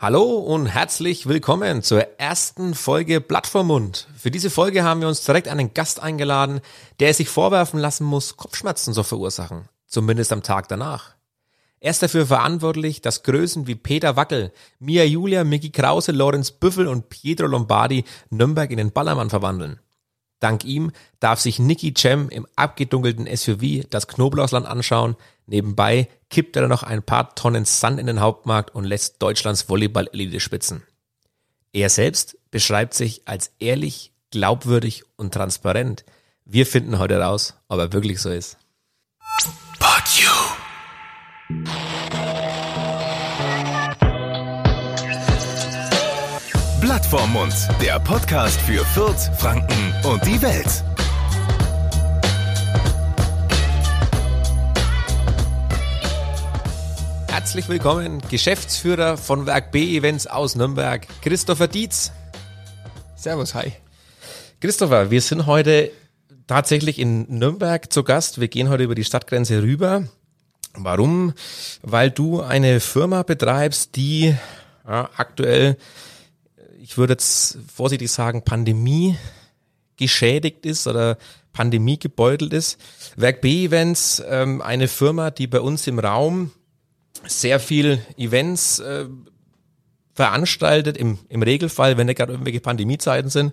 Hallo und herzlich willkommen zur ersten Folge Blatt Mund. Für diese Folge haben wir uns direkt einen Gast eingeladen, der sich vorwerfen lassen muss, Kopfschmerzen zu verursachen. Zumindest am Tag danach. Er ist dafür verantwortlich, dass Größen wie Peter Wackel, Mia Julia, Mickey Krause, Lorenz Büffel und Pietro Lombardi Nürnberg in den Ballermann verwandeln. Dank ihm darf sich Nicky Cem im abgedunkelten SUV das Knoblauchsland anschauen. Nebenbei kippt er noch ein paar Tonnen Sand in den Hauptmarkt und lässt Deutschlands Volleyball-Elite spitzen. Er selbst beschreibt sich als ehrlich, glaubwürdig und transparent. Wir finden heute raus, ob er wirklich so ist. But you. Vorm Mund, der Podcast für Fürth, Franken und die Welt. Herzlich willkommen, Geschäftsführer von Werk B Events aus Nürnberg, Christopher Dietz. Servus, hi. Christopher, wir sind heute tatsächlich in Nürnberg zu Gast. Wir gehen heute über die Stadtgrenze rüber. Warum? Weil du eine Firma betreibst, die ja, aktuell, ich würde jetzt vorsichtig sagen, Pandemie geschädigt ist oder Pandemie gebeutelt ist. Werk B Events, ähm, eine Firma, die bei uns im Raum sehr viel Events äh, veranstaltet, im, im Regelfall, wenn da gerade irgendwelche Pandemiezeiten sind.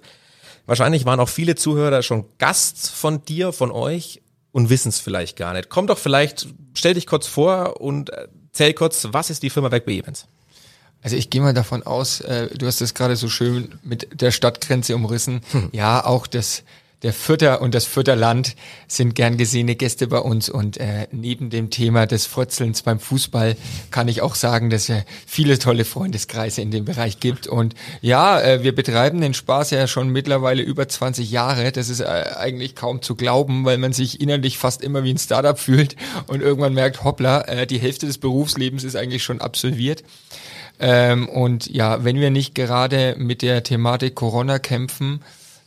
Wahrscheinlich waren auch viele Zuhörer schon Gast von dir, von euch und wissen es vielleicht gar nicht. Komm doch vielleicht, stell dich kurz vor und erzähl kurz, was ist die Firma Back Events? Also ich gehe mal davon aus, äh, du hast das gerade so schön mit der Stadtgrenze umrissen. Hm. Ja, auch das der Fürther und das Fürtherland sind gern gesehene Gäste bei uns und äh, neben dem Thema des Frotzelns beim Fußball kann ich auch sagen, dass es viele tolle Freundeskreise in dem Bereich gibt und ja, äh, wir betreiben den Spaß ja schon mittlerweile über 20 Jahre. Das ist äh, eigentlich kaum zu glauben, weil man sich innerlich fast immer wie ein Startup fühlt und irgendwann merkt, hoppla, äh, die Hälfte des Berufslebens ist eigentlich schon absolviert. Ähm, und ja, wenn wir nicht gerade mit der Thematik Corona kämpfen,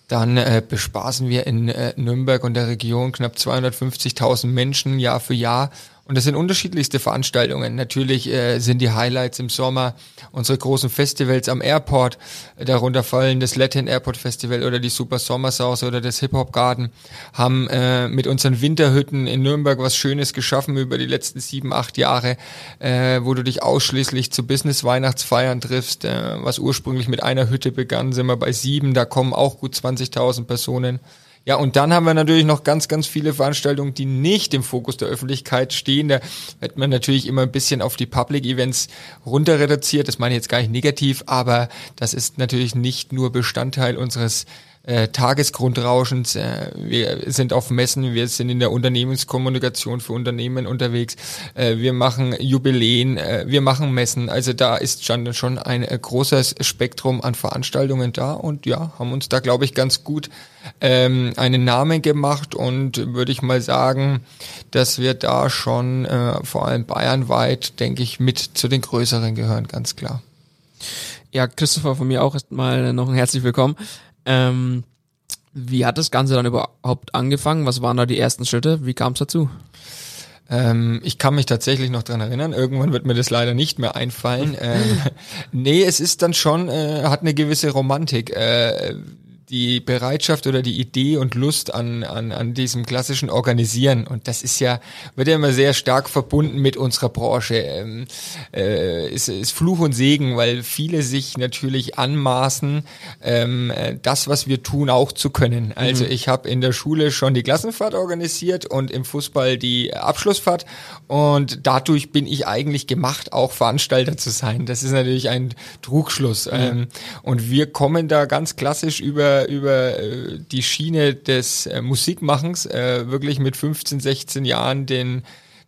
dann äh, bespaßen wir in äh, Nürnberg und der Region knapp 250.000 Menschen Jahr für Jahr und das sind unterschiedlichste Veranstaltungen. Natürlich äh, sind die Highlights im Sommer unsere großen Festivals am Airport. Darunter fallen das Latin Airport Festival oder die Super Sommersause oder das Hip Hop Garden. Haben äh, mit unseren Winterhütten in Nürnberg was Schönes geschaffen über die letzten sieben, acht Jahre, äh, wo du dich ausschließlich zu Business Weihnachtsfeiern triffst. Äh, was ursprünglich mit einer Hütte begann, sind wir bei sieben. Da kommen auch gut 20.000 Personen. Ja, und dann haben wir natürlich noch ganz, ganz viele Veranstaltungen, die nicht im Fokus der Öffentlichkeit stehen. Da wird man natürlich immer ein bisschen auf die Public Events runter reduziert. Das meine ich jetzt gar nicht negativ, aber das ist natürlich nicht nur Bestandteil unseres äh, Tagesgrundrauschens. Äh, wir sind auf Messen, wir sind in der Unternehmenskommunikation für Unternehmen unterwegs. Äh, wir machen Jubiläen, äh, wir machen Messen. Also da ist schon, schon ein äh, großes Spektrum an Veranstaltungen da und ja, haben uns da, glaube ich, ganz gut ähm, einen Namen gemacht und würde ich mal sagen, dass wir da schon äh, vor allem bayernweit, denke ich, mit zu den größeren gehören, ganz klar. Ja, Christopher, von mir auch erstmal noch ein herzlich willkommen. Ähm, wie hat das Ganze dann überhaupt angefangen? Was waren da die ersten Schritte? Wie kam es dazu? Ähm, ich kann mich tatsächlich noch dran erinnern. Irgendwann wird mir das leider nicht mehr einfallen. ähm, nee, es ist dann schon, äh, hat eine gewisse Romantik. Äh, die Bereitschaft oder die Idee und Lust an, an, an diesem klassischen Organisieren. Und das ist ja, wird ja immer sehr stark verbunden mit unserer Branche. Ähm, äh, ist, ist Fluch und Segen, weil viele sich natürlich anmaßen, ähm, das, was wir tun, auch zu können. Also mhm. ich habe in der Schule schon die Klassenfahrt organisiert und im Fußball die Abschlussfahrt. Und dadurch bin ich eigentlich gemacht, auch Veranstalter zu sein. Das ist natürlich ein Trugschluss. Mhm. Ähm, und wir kommen da ganz klassisch über über, äh, die Schiene des äh, Musikmachens äh, wirklich mit 15, 16 Jahren den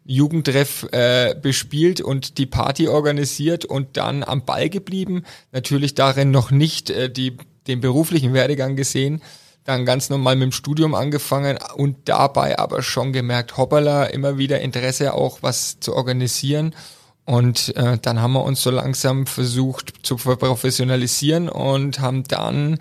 Jugendtreff äh, bespielt und die Party organisiert und dann am Ball geblieben. Natürlich darin noch nicht äh, die, den beruflichen Werdegang gesehen. Dann ganz normal mit dem Studium angefangen und dabei aber schon gemerkt, hoppala, immer wieder Interesse auch was zu organisieren. Und äh, dann haben wir uns so langsam versucht zu professionalisieren und haben dann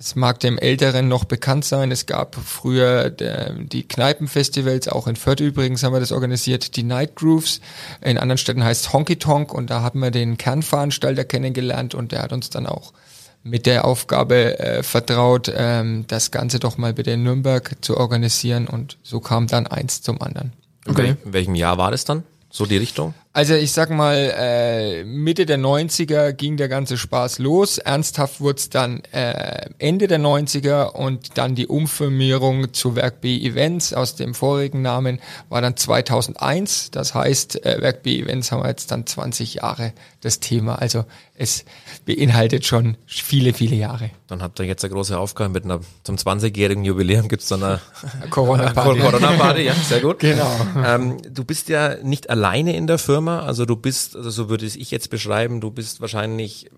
Es mag dem Älteren noch bekannt sein. Es gab früher der, die Kneipenfestivals, auch in Fürth übrigens haben wir das organisiert, die Night Grooves. In anderen Städten heißt es Honky Tonk und da haben wir den Kernveranstalter kennengelernt und der hat uns dann auch mit der Aufgabe äh, vertraut, ähm, das Ganze doch mal bitte in Nürnberg zu organisieren und so kam dann eins zum anderen. Okay. In welchem Jahr war das dann? So die Richtung? Also ich sag mal, äh, Mitte der 90er ging der ganze Spaß los. Ernsthaft wurde es dann äh, Ende der 90er und dann die Umfirmierung zu Werk B Events aus dem vorigen Namen war dann 2001. Das heißt, äh, Werk B Events haben wir jetzt dann 20 Jahre das Thema. Also es beinhaltet schon viele, viele Jahre. Dann habt ihr jetzt eine große Aufgabe mit einer, zum 20-jährigen Jubiläum gibt's dann eine Corona-Party. Corona-Party, ja, sehr gut. Genau. Ähm, du bist ja nicht alleine in der Firma Firma. Also du bist, also so würde ich jetzt beschreiben, du bist wahrscheinlich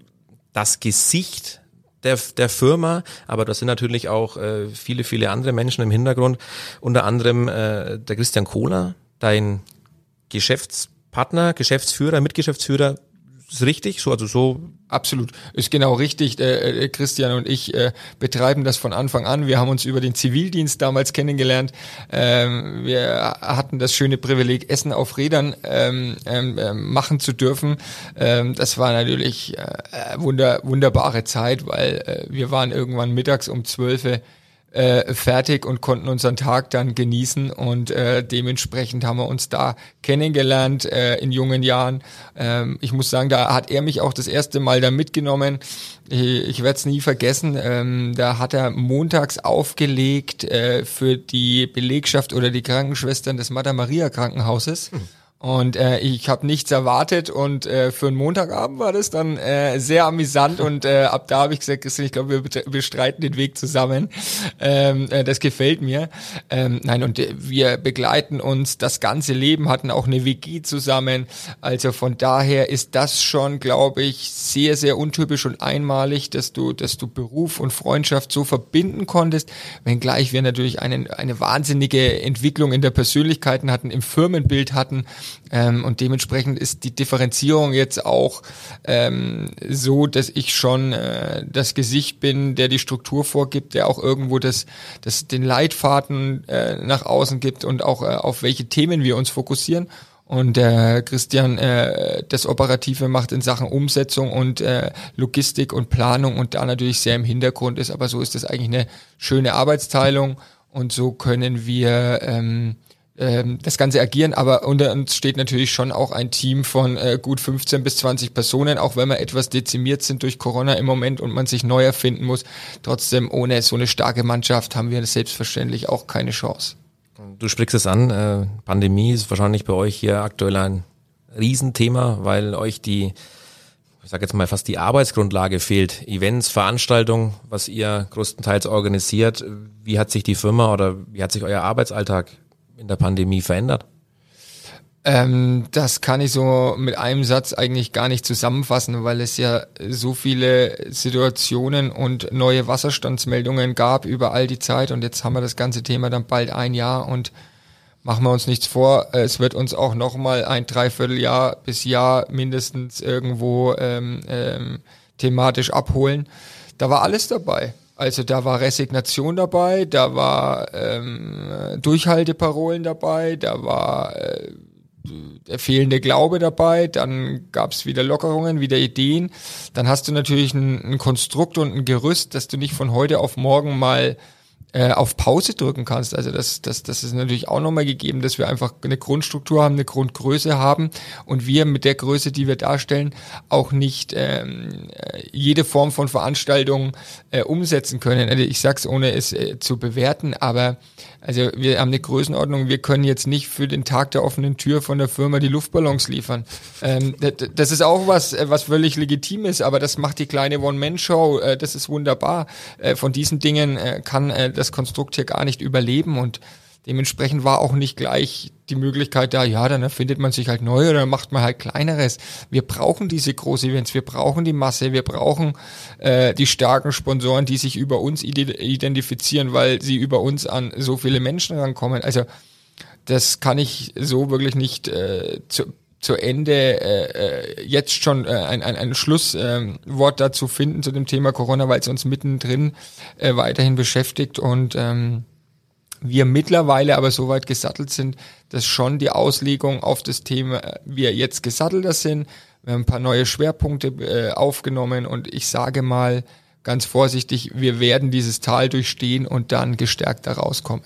das Gesicht der, der Firma, aber da sind natürlich auch äh, viele, viele andere Menschen im Hintergrund, unter anderem äh, der Christian Kohler, dein Geschäftspartner, Geschäftsführer, Mitgeschäftsführer, ist richtig, so also so. Absolut, ist genau richtig. Äh, äh, Christian und ich äh, betreiben das von Anfang an. Wir haben uns über den Zivildienst damals kennengelernt. Ähm, wir hatten das schöne Privileg, Essen auf Rädern ähm, ähm, äh, machen zu dürfen. Ähm, das war natürlich äh, wunder, wunderbare Zeit, weil äh, wir waren irgendwann mittags um zwölf äh, fertig und konnten unseren Tag dann genießen und äh, dementsprechend haben wir uns da kennengelernt äh, in jungen Jahren. Ähm, ich muss sagen, da hat er mich auch das erste Mal da mitgenommen. Ich, ich werde es nie vergessen. Ähm, da hat er montags aufgelegt äh, für die Belegschaft oder die Krankenschwestern des Mater Maria Krankenhauses. Hm. Und äh, ich habe nichts erwartet und äh, für einen Montagabend war das dann äh, sehr amüsant und äh, ab da habe ich gesagt, Christian, ich glaube, wir bestreiten den Weg zusammen. Ähm, äh, das gefällt mir. Ähm, nein, und äh, wir begleiten uns das ganze Leben, hatten auch eine WG zusammen. Also von daher ist das schon, glaube ich, sehr, sehr untypisch und einmalig, dass du, dass du Beruf und Freundschaft so verbinden konntest, wenngleich wir natürlich einen, eine wahnsinnige Entwicklung in der Persönlichkeiten hatten, im Firmenbild hatten. Ähm, und dementsprechend ist die Differenzierung jetzt auch ähm, so, dass ich schon äh, das Gesicht bin, der die Struktur vorgibt, der auch irgendwo das, das den Leitfaden äh, nach außen gibt und auch äh, auf welche Themen wir uns fokussieren. Und äh, Christian äh, das Operative macht in Sachen Umsetzung und äh, Logistik und Planung und da natürlich sehr im Hintergrund ist. Aber so ist das eigentlich eine schöne Arbeitsteilung und so können wir ähm, ähm, das Ganze agieren, aber unter uns steht natürlich schon auch ein Team von äh, gut 15 bis 20 Personen, auch wenn wir etwas dezimiert sind durch Corona im Moment und man sich neu erfinden muss. Trotzdem, ohne so eine starke Mannschaft haben wir selbstverständlich auch keine Chance. Du sprichst es an, äh, Pandemie ist wahrscheinlich bei euch hier aktuell ein Riesenthema, weil euch die, ich sage jetzt mal fast die Arbeitsgrundlage fehlt. Events, Veranstaltungen, was ihr größtenteils organisiert. Wie hat sich die Firma oder wie hat sich euer Arbeitsalltag in der Pandemie verändert? Ähm, das kann ich so mit einem Satz eigentlich gar nicht zusammenfassen, weil es ja so viele Situationen und neue Wasserstandsmeldungen gab über all die Zeit und jetzt haben wir das ganze Thema dann bald ein Jahr und machen wir uns nichts vor, es wird uns auch nochmal ein Dreivierteljahr bis Jahr mindestens irgendwo ähm, ähm, thematisch abholen. Da war alles dabei. Also da war Resignation dabei, da war ähm, Durchhalteparolen dabei, da war äh, der fehlende Glaube dabei, dann gab es wieder Lockerungen, wieder Ideen. Dann hast du natürlich ein, ein Konstrukt und ein Gerüst, dass du nicht von heute auf morgen mal äh, auf Pause drücken kannst. Also das, das, das ist natürlich auch nochmal gegeben, dass wir einfach eine Grundstruktur haben, eine Grundgröße haben und wir mit der Größe, die wir darstellen, auch nicht ähm, äh, jede Form von Veranstaltung äh, umsetzen können. Also ich sag's ohne es äh, zu bewerten, aber also wir haben eine Größenordnung, wir können jetzt nicht für den Tag der offenen Tür von der Firma die Luftballons liefern. Ähm, das ist auch was, äh, was völlig legitim ist, aber das macht die kleine One-Man-Show, äh, das ist wunderbar. Äh, von diesen Dingen kann das Konstrukt hier gar nicht überleben und Dementsprechend war auch nicht gleich die Möglichkeit da, ja, dann erfindet man sich halt neu oder macht man halt kleineres. Wir brauchen diese großen Events, wir brauchen die Masse, wir brauchen äh, die starken Sponsoren, die sich über uns identifizieren, weil sie über uns an so viele Menschen rankommen. Also das kann ich so wirklich nicht äh, zu, zu Ende äh, äh, jetzt schon äh, ein, ein, ein Schlusswort äh, dazu finden zu dem Thema Corona, weil es uns mittendrin äh, weiterhin beschäftigt und ähm, wir mittlerweile aber so weit gesattelt sind, dass schon die Auslegung auf das Thema äh, wir jetzt gesattelter sind. Wir haben ein paar neue Schwerpunkte äh, aufgenommen und ich sage mal ganz vorsichtig, wir werden dieses Tal durchstehen und dann gestärkt da rauskommen.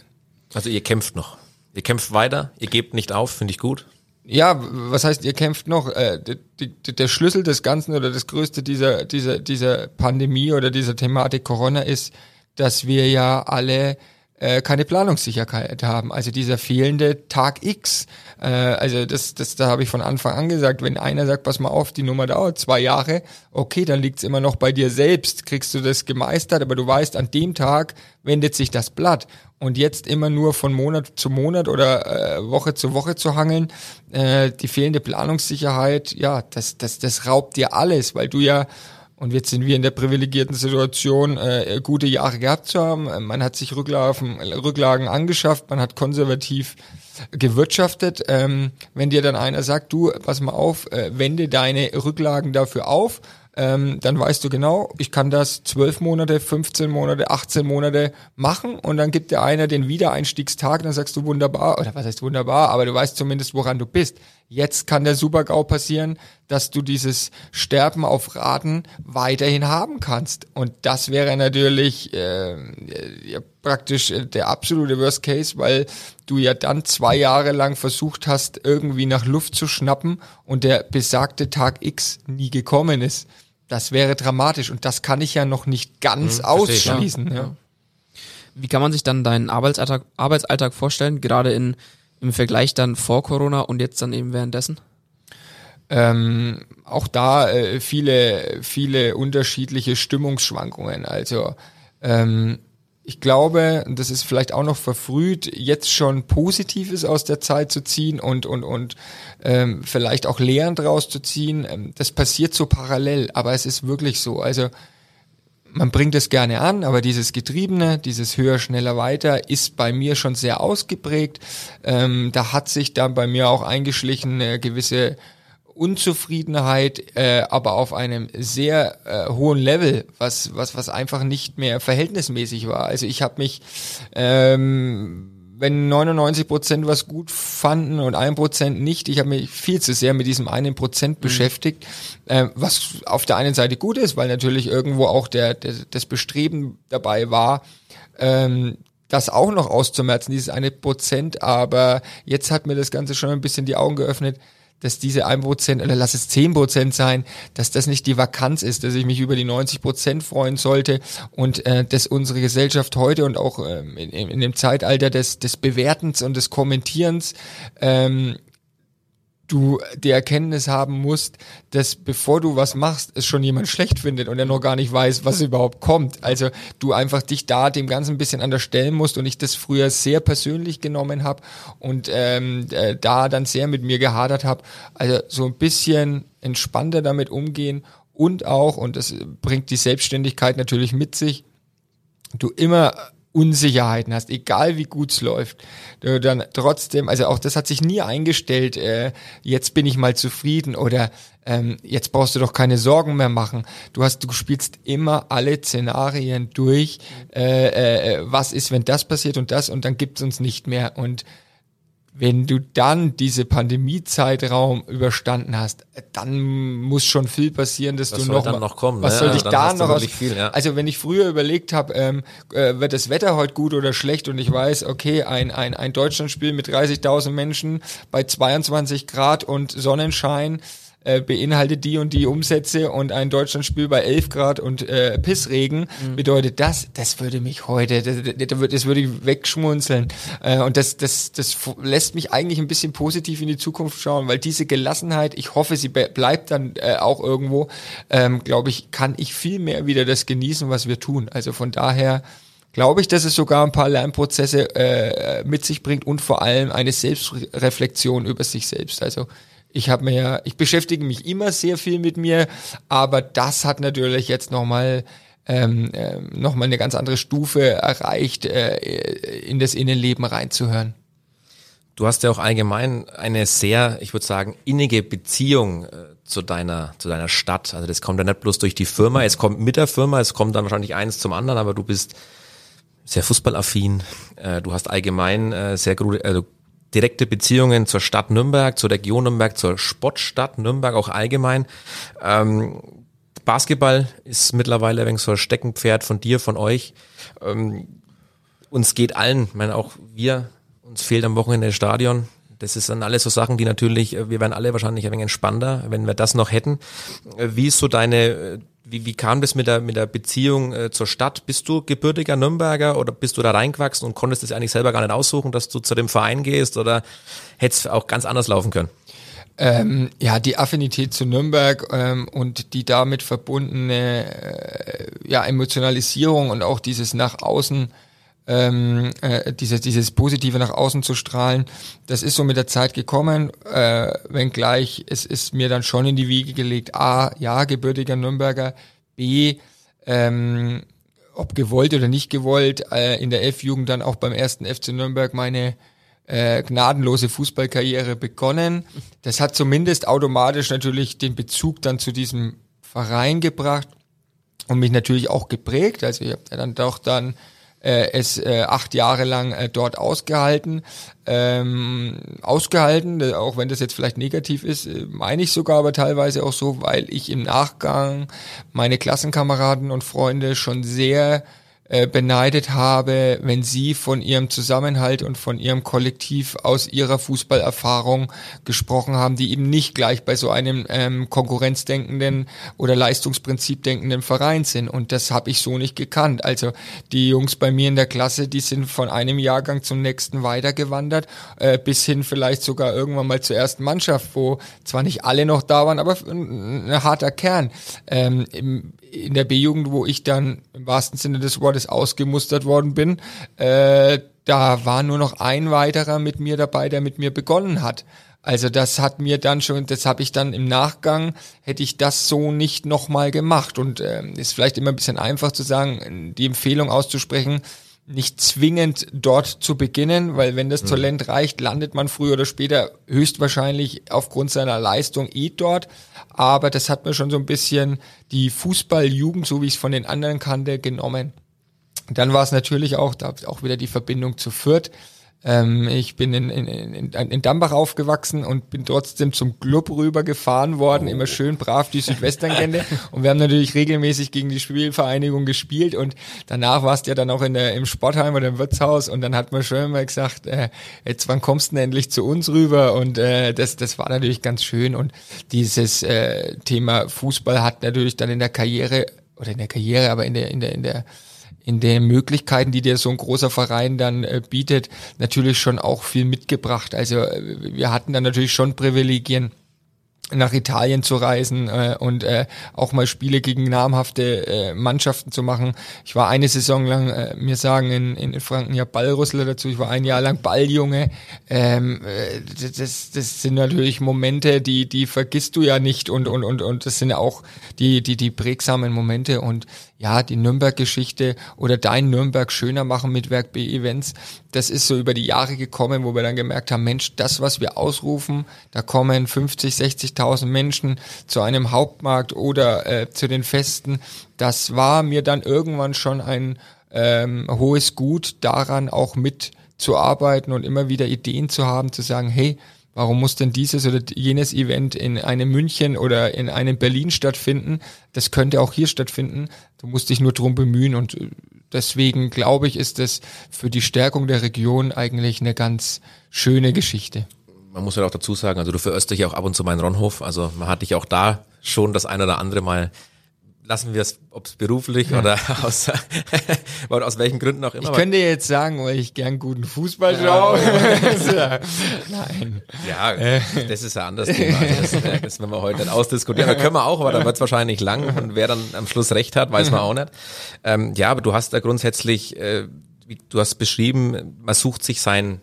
Also ihr kämpft noch. Ihr kämpft weiter, ihr gebt nicht auf, finde ich gut. Ja, was heißt, ihr kämpft noch? Äh, die, die, der Schlüssel des Ganzen oder das Größte dieser, dieser, dieser Pandemie oder dieser Thematik Corona ist, dass wir ja alle äh, keine Planungssicherheit haben. Also dieser fehlende Tag X. Äh, also das, das, da habe ich von Anfang an gesagt, wenn einer sagt, pass mal auf, die Nummer dauert zwei Jahre, okay, dann liegt's immer noch bei dir selbst, kriegst du das gemeistert, aber du weißt, an dem Tag wendet sich das Blatt. Und jetzt immer nur von Monat zu Monat oder äh, Woche zu Woche zu hangeln, äh, die fehlende Planungssicherheit, ja, das, das, das raubt dir alles, weil du ja und jetzt sind wir in der privilegierten Situation, äh, gute Jahre gehabt zu haben. Man hat sich Rücklagen, Rücklagen angeschafft, man hat konservativ gewirtschaftet. Ähm, wenn dir dann einer sagt, du, pass mal auf, äh, wende deine Rücklagen dafür auf, ähm, dann weißt du genau, ich kann das 12 Monate, 15 Monate, 18 Monate machen und dann gibt dir einer den Wiedereinstiegstag, dann sagst du wunderbar, oder was heißt wunderbar, aber du weißt zumindest, woran du bist. Jetzt kann der Supergau passieren, dass du dieses Sterben auf Raten weiterhin haben kannst. Und das wäre natürlich äh, ja, praktisch äh, der absolute Worst Case, weil du ja dann zwei Jahre lang versucht hast, irgendwie nach Luft zu schnappen und der besagte Tag X nie gekommen ist. Das wäre dramatisch und das kann ich ja noch nicht ganz hm, ausschließen. Ja. Ja. Wie kann man sich dann deinen Arbeitsalltag, Arbeitsalltag vorstellen, gerade in im Vergleich dann vor Corona und jetzt dann eben währenddessen? Ähm, auch da äh, viele, viele unterschiedliche Stimmungsschwankungen. Also ähm, ich glaube, das ist vielleicht auch noch verfrüht, jetzt schon Positives aus der Zeit zu ziehen und und und ähm, vielleicht auch Lehren draus zu ziehen. Ähm, das passiert so parallel, aber es ist wirklich so. Also man bringt es gerne an, aber dieses Getriebene, dieses höher, schneller, weiter ist bei mir schon sehr ausgeprägt. Ähm, da hat sich dann bei mir auch eingeschlichen eine gewisse Unzufriedenheit, äh, aber auf einem sehr äh, hohen Level, was, was, was einfach nicht mehr verhältnismäßig war. Also ich habe mich ähm, wenn 99 Prozent was gut fanden und ein Prozent nicht, ich habe mich viel zu sehr mit diesem einen Prozent mhm. beschäftigt, äh, was auf der einen Seite gut ist, weil natürlich irgendwo auch der, der das Bestreben dabei war, ähm, das auch noch auszumerzen, dieses eine Prozent, aber jetzt hat mir das Ganze schon ein bisschen die Augen geöffnet, dass diese 1% oder lass es 10% sein, dass das nicht die Vakanz ist, dass ich mich über die 90% freuen sollte und äh, dass unsere Gesellschaft heute und auch ähm, in, in dem Zeitalter des, des Bewertens und des Kommentierens ähm, du die Erkenntnis haben musst, dass bevor du was machst, es schon jemand schlecht findet und er noch gar nicht weiß, was überhaupt kommt. Also du einfach dich da dem Ganzen ein bisschen unterstellen musst und ich das früher sehr persönlich genommen habe und ähm, äh, da dann sehr mit mir gehadert habe. Also so ein bisschen entspannter damit umgehen und auch, und das bringt die Selbstständigkeit natürlich mit sich, du immer Unsicherheiten hast, egal wie gut's läuft, du dann trotzdem, also auch das hat sich nie eingestellt, äh, jetzt bin ich mal zufrieden oder ähm, jetzt brauchst du doch keine Sorgen mehr machen. Du hast, du spielst immer alle Szenarien durch, äh, äh, was ist, wenn das passiert und das und dann gibt's uns nicht mehr und wenn du dann diese Pandemiezeitraum überstanden hast, dann muss schon viel passieren, dass was du noch, dann noch kommen. Was ne? soll ich dann da hast du noch aus, viel, ja. Also wenn ich früher überlegt habe, ähm, äh, wird das Wetter heute gut oder schlecht und ich weiß, okay, ein ein ein Deutschlandspiel mit 30.000 Menschen bei 22 Grad und Sonnenschein äh, beinhaltet die und die Umsätze und ein Deutschlandspiel bei 11 Grad und äh, Pissregen, mhm. bedeutet das, das würde mich heute, das, das, das würde ich wegschmunzeln. Äh, und das, das, das lässt mich eigentlich ein bisschen positiv in die Zukunft schauen, weil diese Gelassenheit, ich hoffe, sie bleibt dann äh, auch irgendwo, ähm, glaube ich, kann ich viel mehr wieder das genießen, was wir tun. Also von daher, glaube ich, dass es sogar ein paar Lernprozesse äh, mit sich bringt und vor allem eine Selbstreflexion über sich selbst. Also ich habe mir ja, ich beschäftige mich immer sehr viel mit mir, aber das hat natürlich jetzt nochmal ähm, äh, noch eine ganz andere Stufe erreicht, äh, in das Innenleben reinzuhören. du hast ja auch allgemein eine sehr, ich würde sagen, innige Beziehung äh, zu deiner, zu deiner Stadt. Also das kommt ja nicht bloß durch die Firma, es kommt mit der Firma, es kommt dann wahrscheinlich eins zum anderen, aber du bist sehr fußballaffin. Äh, du hast allgemein äh, sehr gute, also direkte Beziehungen zur Stadt Nürnberg, zur Region Nürnberg, zur Sportstadt Nürnberg auch allgemein. Ähm, Basketball ist mittlerweile ein wenig so ein Steckenpferd von dir, von euch. Ähm, uns geht allen, ich meine auch wir, uns fehlt am Wochenende das Stadion. Das ist dann alles so Sachen, die natürlich, äh, wir wären alle wahrscheinlich ein wenig entspannter, wenn wir das noch hätten. Äh, wie ist so deine, äh, wie, wie kam das mit der, mit der Beziehung äh, zur Stadt? Bist du gebürtiger Nürnberger oder bist du da reingewachsen und konntest es eigentlich selber gar nicht aussuchen, dass du zu dem Verein gehst oder hätte es auch ganz anders laufen können? Ähm, ja, die Affinität zu Nürnberg ähm, und die damit verbundene äh, ja, Emotionalisierung und auch dieses nach außen ähm, äh, dieses, dieses Positive nach außen zu strahlen, das ist so mit der Zeit gekommen, äh, wenngleich es ist mir dann schon in die Wiege gelegt, A, ja, gebürtiger Nürnberger, B, ähm, ob gewollt oder nicht gewollt, äh, in der F-Jugend dann auch beim ersten FC Nürnberg meine äh, gnadenlose Fußballkarriere begonnen. Das hat zumindest automatisch natürlich den Bezug dann zu diesem Verein gebracht und mich natürlich auch geprägt. Also ich habe dann doch dann äh, es äh, acht Jahre lang äh, dort ausgehalten. Ähm, ausgehalten, äh, auch wenn das jetzt vielleicht negativ ist, äh, meine ich sogar aber teilweise auch so, weil ich im Nachgang meine Klassenkameraden und Freunde schon sehr äh, beneidet habe, wenn sie von ihrem Zusammenhalt und von ihrem Kollektiv aus ihrer Fußballerfahrung gesprochen haben, die eben nicht gleich bei so einem ähm, konkurrenzdenkenden oder Leistungsprinzip denkenden Verein sind. Und das habe ich so nicht gekannt. Also die Jungs bei mir in der Klasse, die sind von einem Jahrgang zum nächsten weitergewandert, äh, bis hin vielleicht sogar irgendwann mal zur ersten Mannschaft, wo zwar nicht alle noch da waren, aber ein, ein harter Kern. Ähm, im, in der B-Jugend, wo ich dann im wahrsten Sinne des Wortes ausgemustert worden bin, äh, da war nur noch ein weiterer mit mir dabei, der mit mir begonnen hat. Also das hat mir dann schon, das habe ich dann im Nachgang, hätte ich das so nicht nochmal gemacht. Und äh, ist vielleicht immer ein bisschen einfach zu sagen, die Empfehlung auszusprechen, nicht zwingend dort zu beginnen, weil wenn das. Talent reicht, landet man früher oder später höchstwahrscheinlich aufgrund seiner Leistung eh dort. Aber das hat mir schon so ein bisschen die Fußballjugend, so wie ich es von den anderen kannte, genommen. Dann war es natürlich auch, da auch wieder die Verbindung zu Fürth. Ähm, ich bin in, in, in, in Dambach aufgewachsen und bin trotzdem zum Club rüber gefahren worden, oh. immer schön brav die Südwesterngände. und wir haben natürlich regelmäßig gegen die Spielvereinigung gespielt und danach warst du ja dann auch in der, im Sportheim oder im Wirtshaus und dann hat man schon immer gesagt, äh, jetzt wann kommst du denn endlich zu uns rüber? Und äh, das, das war natürlich ganz schön und dieses äh, Thema Fußball hat natürlich dann in der Karriere oder in der Karriere, aber in der, in der, in der in den Möglichkeiten, die dir so ein großer Verein dann äh, bietet, natürlich schon auch viel mitgebracht. Also äh, wir hatten dann natürlich schon Privilegien nach Italien zu reisen äh, und äh, auch mal Spiele gegen namhafte äh, Mannschaften zu machen. Ich war eine Saison lang, äh, mir sagen in, in Franken ja Ballrüssler dazu, ich war ein Jahr lang Balljunge. Ähm, äh, das, das sind natürlich Momente, die, die vergisst du ja nicht und, und, und, und das sind auch die, die, die prägsamen Momente und ja, die Nürnberg-Geschichte oder dein Nürnberg schöner machen mit Werk B-Events, das ist so über die Jahre gekommen, wo wir dann gemerkt haben, Mensch, das, was wir ausrufen, da kommen 50, 60.000 Menschen zu einem Hauptmarkt oder äh, zu den Festen, das war mir dann irgendwann schon ein ähm, hohes Gut, daran auch mitzuarbeiten und immer wieder Ideen zu haben, zu sagen, hey, Warum muss denn dieses oder jenes Event in einem München oder in einem Berlin stattfinden? Das könnte auch hier stattfinden. Du musst dich nur drum bemühen und äh, deswegen glaube ich, ist das für die Stärkung der Region eigentlich eine ganz schöne Geschichte. Man muss ja auch dazu sagen, also du verirrst dich auch ab und zu meinen Ronhof. Also man hat dich auch da schon das eine oder andere Mal lassen wir es, ob es beruflich ja. oder aus, oder aus welchen Gründen auch immer. Ich könnte jetzt sagen, weil ich gern guten Fußball schaue. Ja. Nein. Ja, äh. das ist ja anders Thema. Das, äh, das werden wir heute dann ausdiskutieren. Da können wir auch, aber dann wird es wahrscheinlich lang und wer dann am Schluss recht hat, weiß man auch nicht. Ähm, ja, aber du hast da grundsätzlich, äh, du hast beschrieben, man sucht sich sein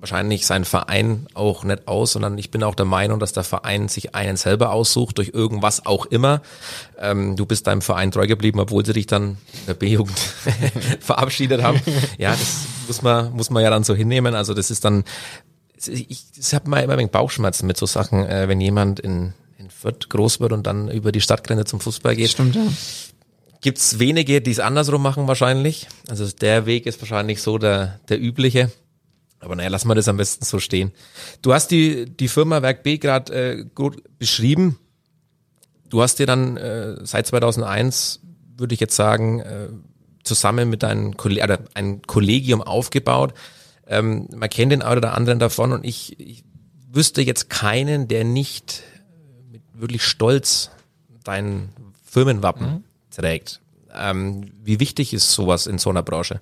wahrscheinlich seinen Verein auch nicht aus, sondern ich bin auch der Meinung, dass der Verein sich einen selber aussucht, durch irgendwas auch immer. Ähm, du bist deinem Verein treu geblieben, obwohl sie dich dann in der B-Jugend verabschiedet haben. Ja, das muss man, muss man ja dann so hinnehmen. Also das ist dann ich, ich habe mal immer wenig Bauchschmerzen mit so Sachen, äh, wenn jemand in, in Fürth groß wird und dann über die Stadtgrenze zum Fußball geht. Stimmt, ja. Gibt's wenige, die es andersrum machen wahrscheinlich. Also der Weg ist wahrscheinlich so der, der übliche. Aber naja, lass mal das am besten so stehen. Du hast die, die Firma Werk B gerade äh, gut beschrieben. Du hast dir dann äh, seit 2001, würde ich jetzt sagen, äh, zusammen mit deinem Kolle oder ein Kollegium aufgebaut. Ähm, man kennt den einen oder anderen davon und ich, ich wüsste jetzt keinen, der nicht mit wirklich stolz dein Firmenwappen mhm. trägt. Ähm, wie wichtig ist sowas in so einer Branche?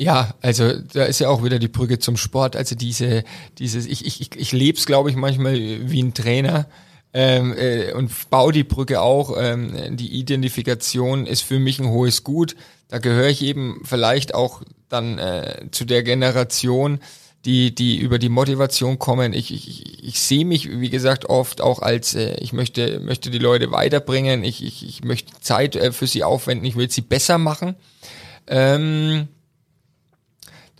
Ja, also da ist ja auch wieder die Brücke zum Sport. Also diese, dieses, ich, ich, ich lebe es, glaube ich, manchmal wie ein Trainer ähm, äh, und baue die Brücke auch. Ähm, die Identifikation ist für mich ein hohes Gut. Da gehöre ich eben vielleicht auch dann äh, zu der Generation, die, die über die Motivation kommen. Ich, ich, ich sehe mich, wie gesagt, oft auch als, äh, ich möchte, möchte die Leute weiterbringen, ich, ich, ich möchte Zeit äh, für sie aufwenden, ich will sie besser machen. Ähm,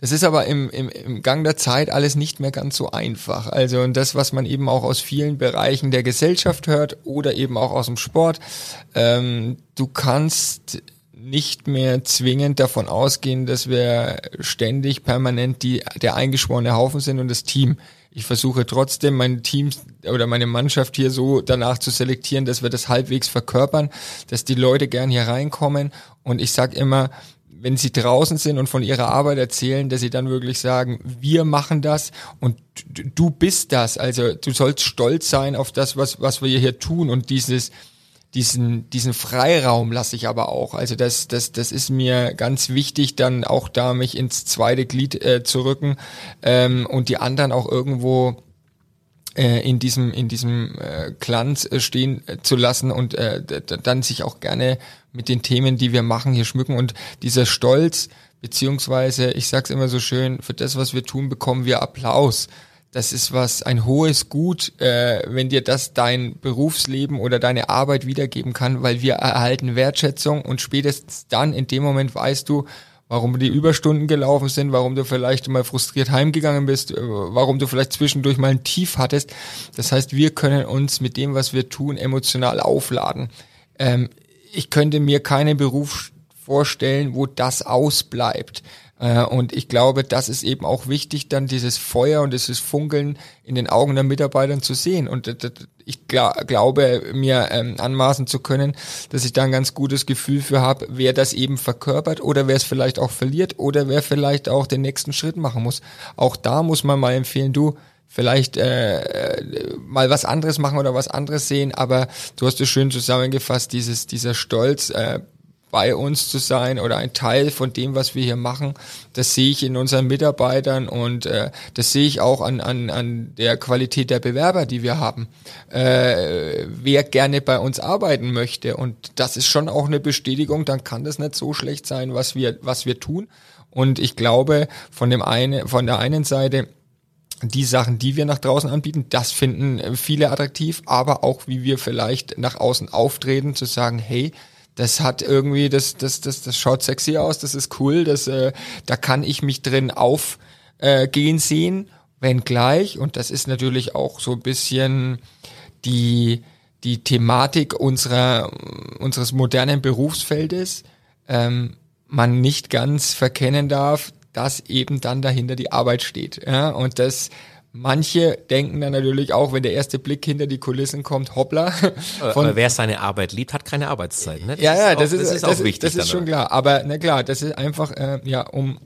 das ist aber im, im, im Gang der Zeit alles nicht mehr ganz so einfach. Also und das, was man eben auch aus vielen Bereichen der Gesellschaft hört oder eben auch aus dem Sport, ähm, du kannst nicht mehr zwingend davon ausgehen, dass wir ständig permanent die, der eingeschworene Haufen sind und das Team. Ich versuche trotzdem mein Team oder meine Mannschaft hier so danach zu selektieren, dass wir das halbwegs verkörpern, dass die Leute gern hier reinkommen. Und ich sage immer, wenn sie draußen sind und von ihrer Arbeit erzählen, dass sie dann wirklich sagen, wir machen das und du bist das. Also du sollst stolz sein auf das, was, was wir hier tun und dieses, diesen, diesen Freiraum lasse ich aber auch. Also das, das, das ist mir ganz wichtig, dann auch da mich ins zweite Glied äh, zu rücken ähm, und die anderen auch irgendwo äh, in diesem in diesem äh, Glanz äh, stehen äh, zu lassen und äh, dann sich auch gerne mit den Themen, die wir machen, hier schmücken und dieser Stolz beziehungsweise ich sag's immer so schön, für das, was wir tun, bekommen wir Applaus. Das ist was ein hohes Gut, äh, wenn dir das dein Berufsleben oder deine Arbeit wiedergeben kann, weil wir erhalten Wertschätzung und spätestens dann in dem Moment weißt du, warum die Überstunden gelaufen sind, warum du vielleicht mal frustriert heimgegangen bist, äh, warum du vielleicht zwischendurch mal ein Tief hattest. Das heißt, wir können uns mit dem, was wir tun, emotional aufladen. Ähm, ich könnte mir keinen Beruf vorstellen, wo das ausbleibt. Äh, und ich glaube, das ist eben auch wichtig, dann dieses Feuer und dieses Funkeln in den Augen der Mitarbeitern zu sehen. Und ich glaube, mir ähm, anmaßen zu können, dass ich da ein ganz gutes Gefühl für habe, wer das eben verkörpert oder wer es vielleicht auch verliert oder wer vielleicht auch den nächsten Schritt machen muss. Auch da muss man mal empfehlen, du, vielleicht äh, mal was anderes machen oder was anderes sehen, aber du hast es schön zusammengefasst, dieses, dieser Stolz, äh, bei uns zu sein oder ein Teil von dem, was wir hier machen. Das sehe ich in unseren Mitarbeitern und äh, das sehe ich auch an, an, an der Qualität der Bewerber, die wir haben. Äh, wer gerne bei uns arbeiten möchte und das ist schon auch eine Bestätigung, dann kann das nicht so schlecht sein, was wir, was wir tun. Und ich glaube, von dem eine, von der einen Seite die Sachen, die wir nach draußen anbieten, das finden viele attraktiv, aber auch wie wir vielleicht nach außen auftreten, zu sagen, hey, das hat irgendwie, das, das, das, das schaut sexy aus, das ist cool, das, äh, da kann ich mich drin aufgehen äh, sehen, wenn gleich, und das ist natürlich auch so ein bisschen die, die Thematik unserer, unseres modernen Berufsfeldes, ähm, man nicht ganz verkennen darf, dass eben dann dahinter die Arbeit steht. Ja? Und das Manche denken dann natürlich auch, wenn der erste Blick hinter die Kulissen kommt, hoppla. Von, Aber wer seine Arbeit liebt, hat keine Arbeitszeit. Ne? Das ja, ja, das ist, das ist, das auch wichtig. Das ist schon klar. Aber na klar, das ist einfach, äh, ja, um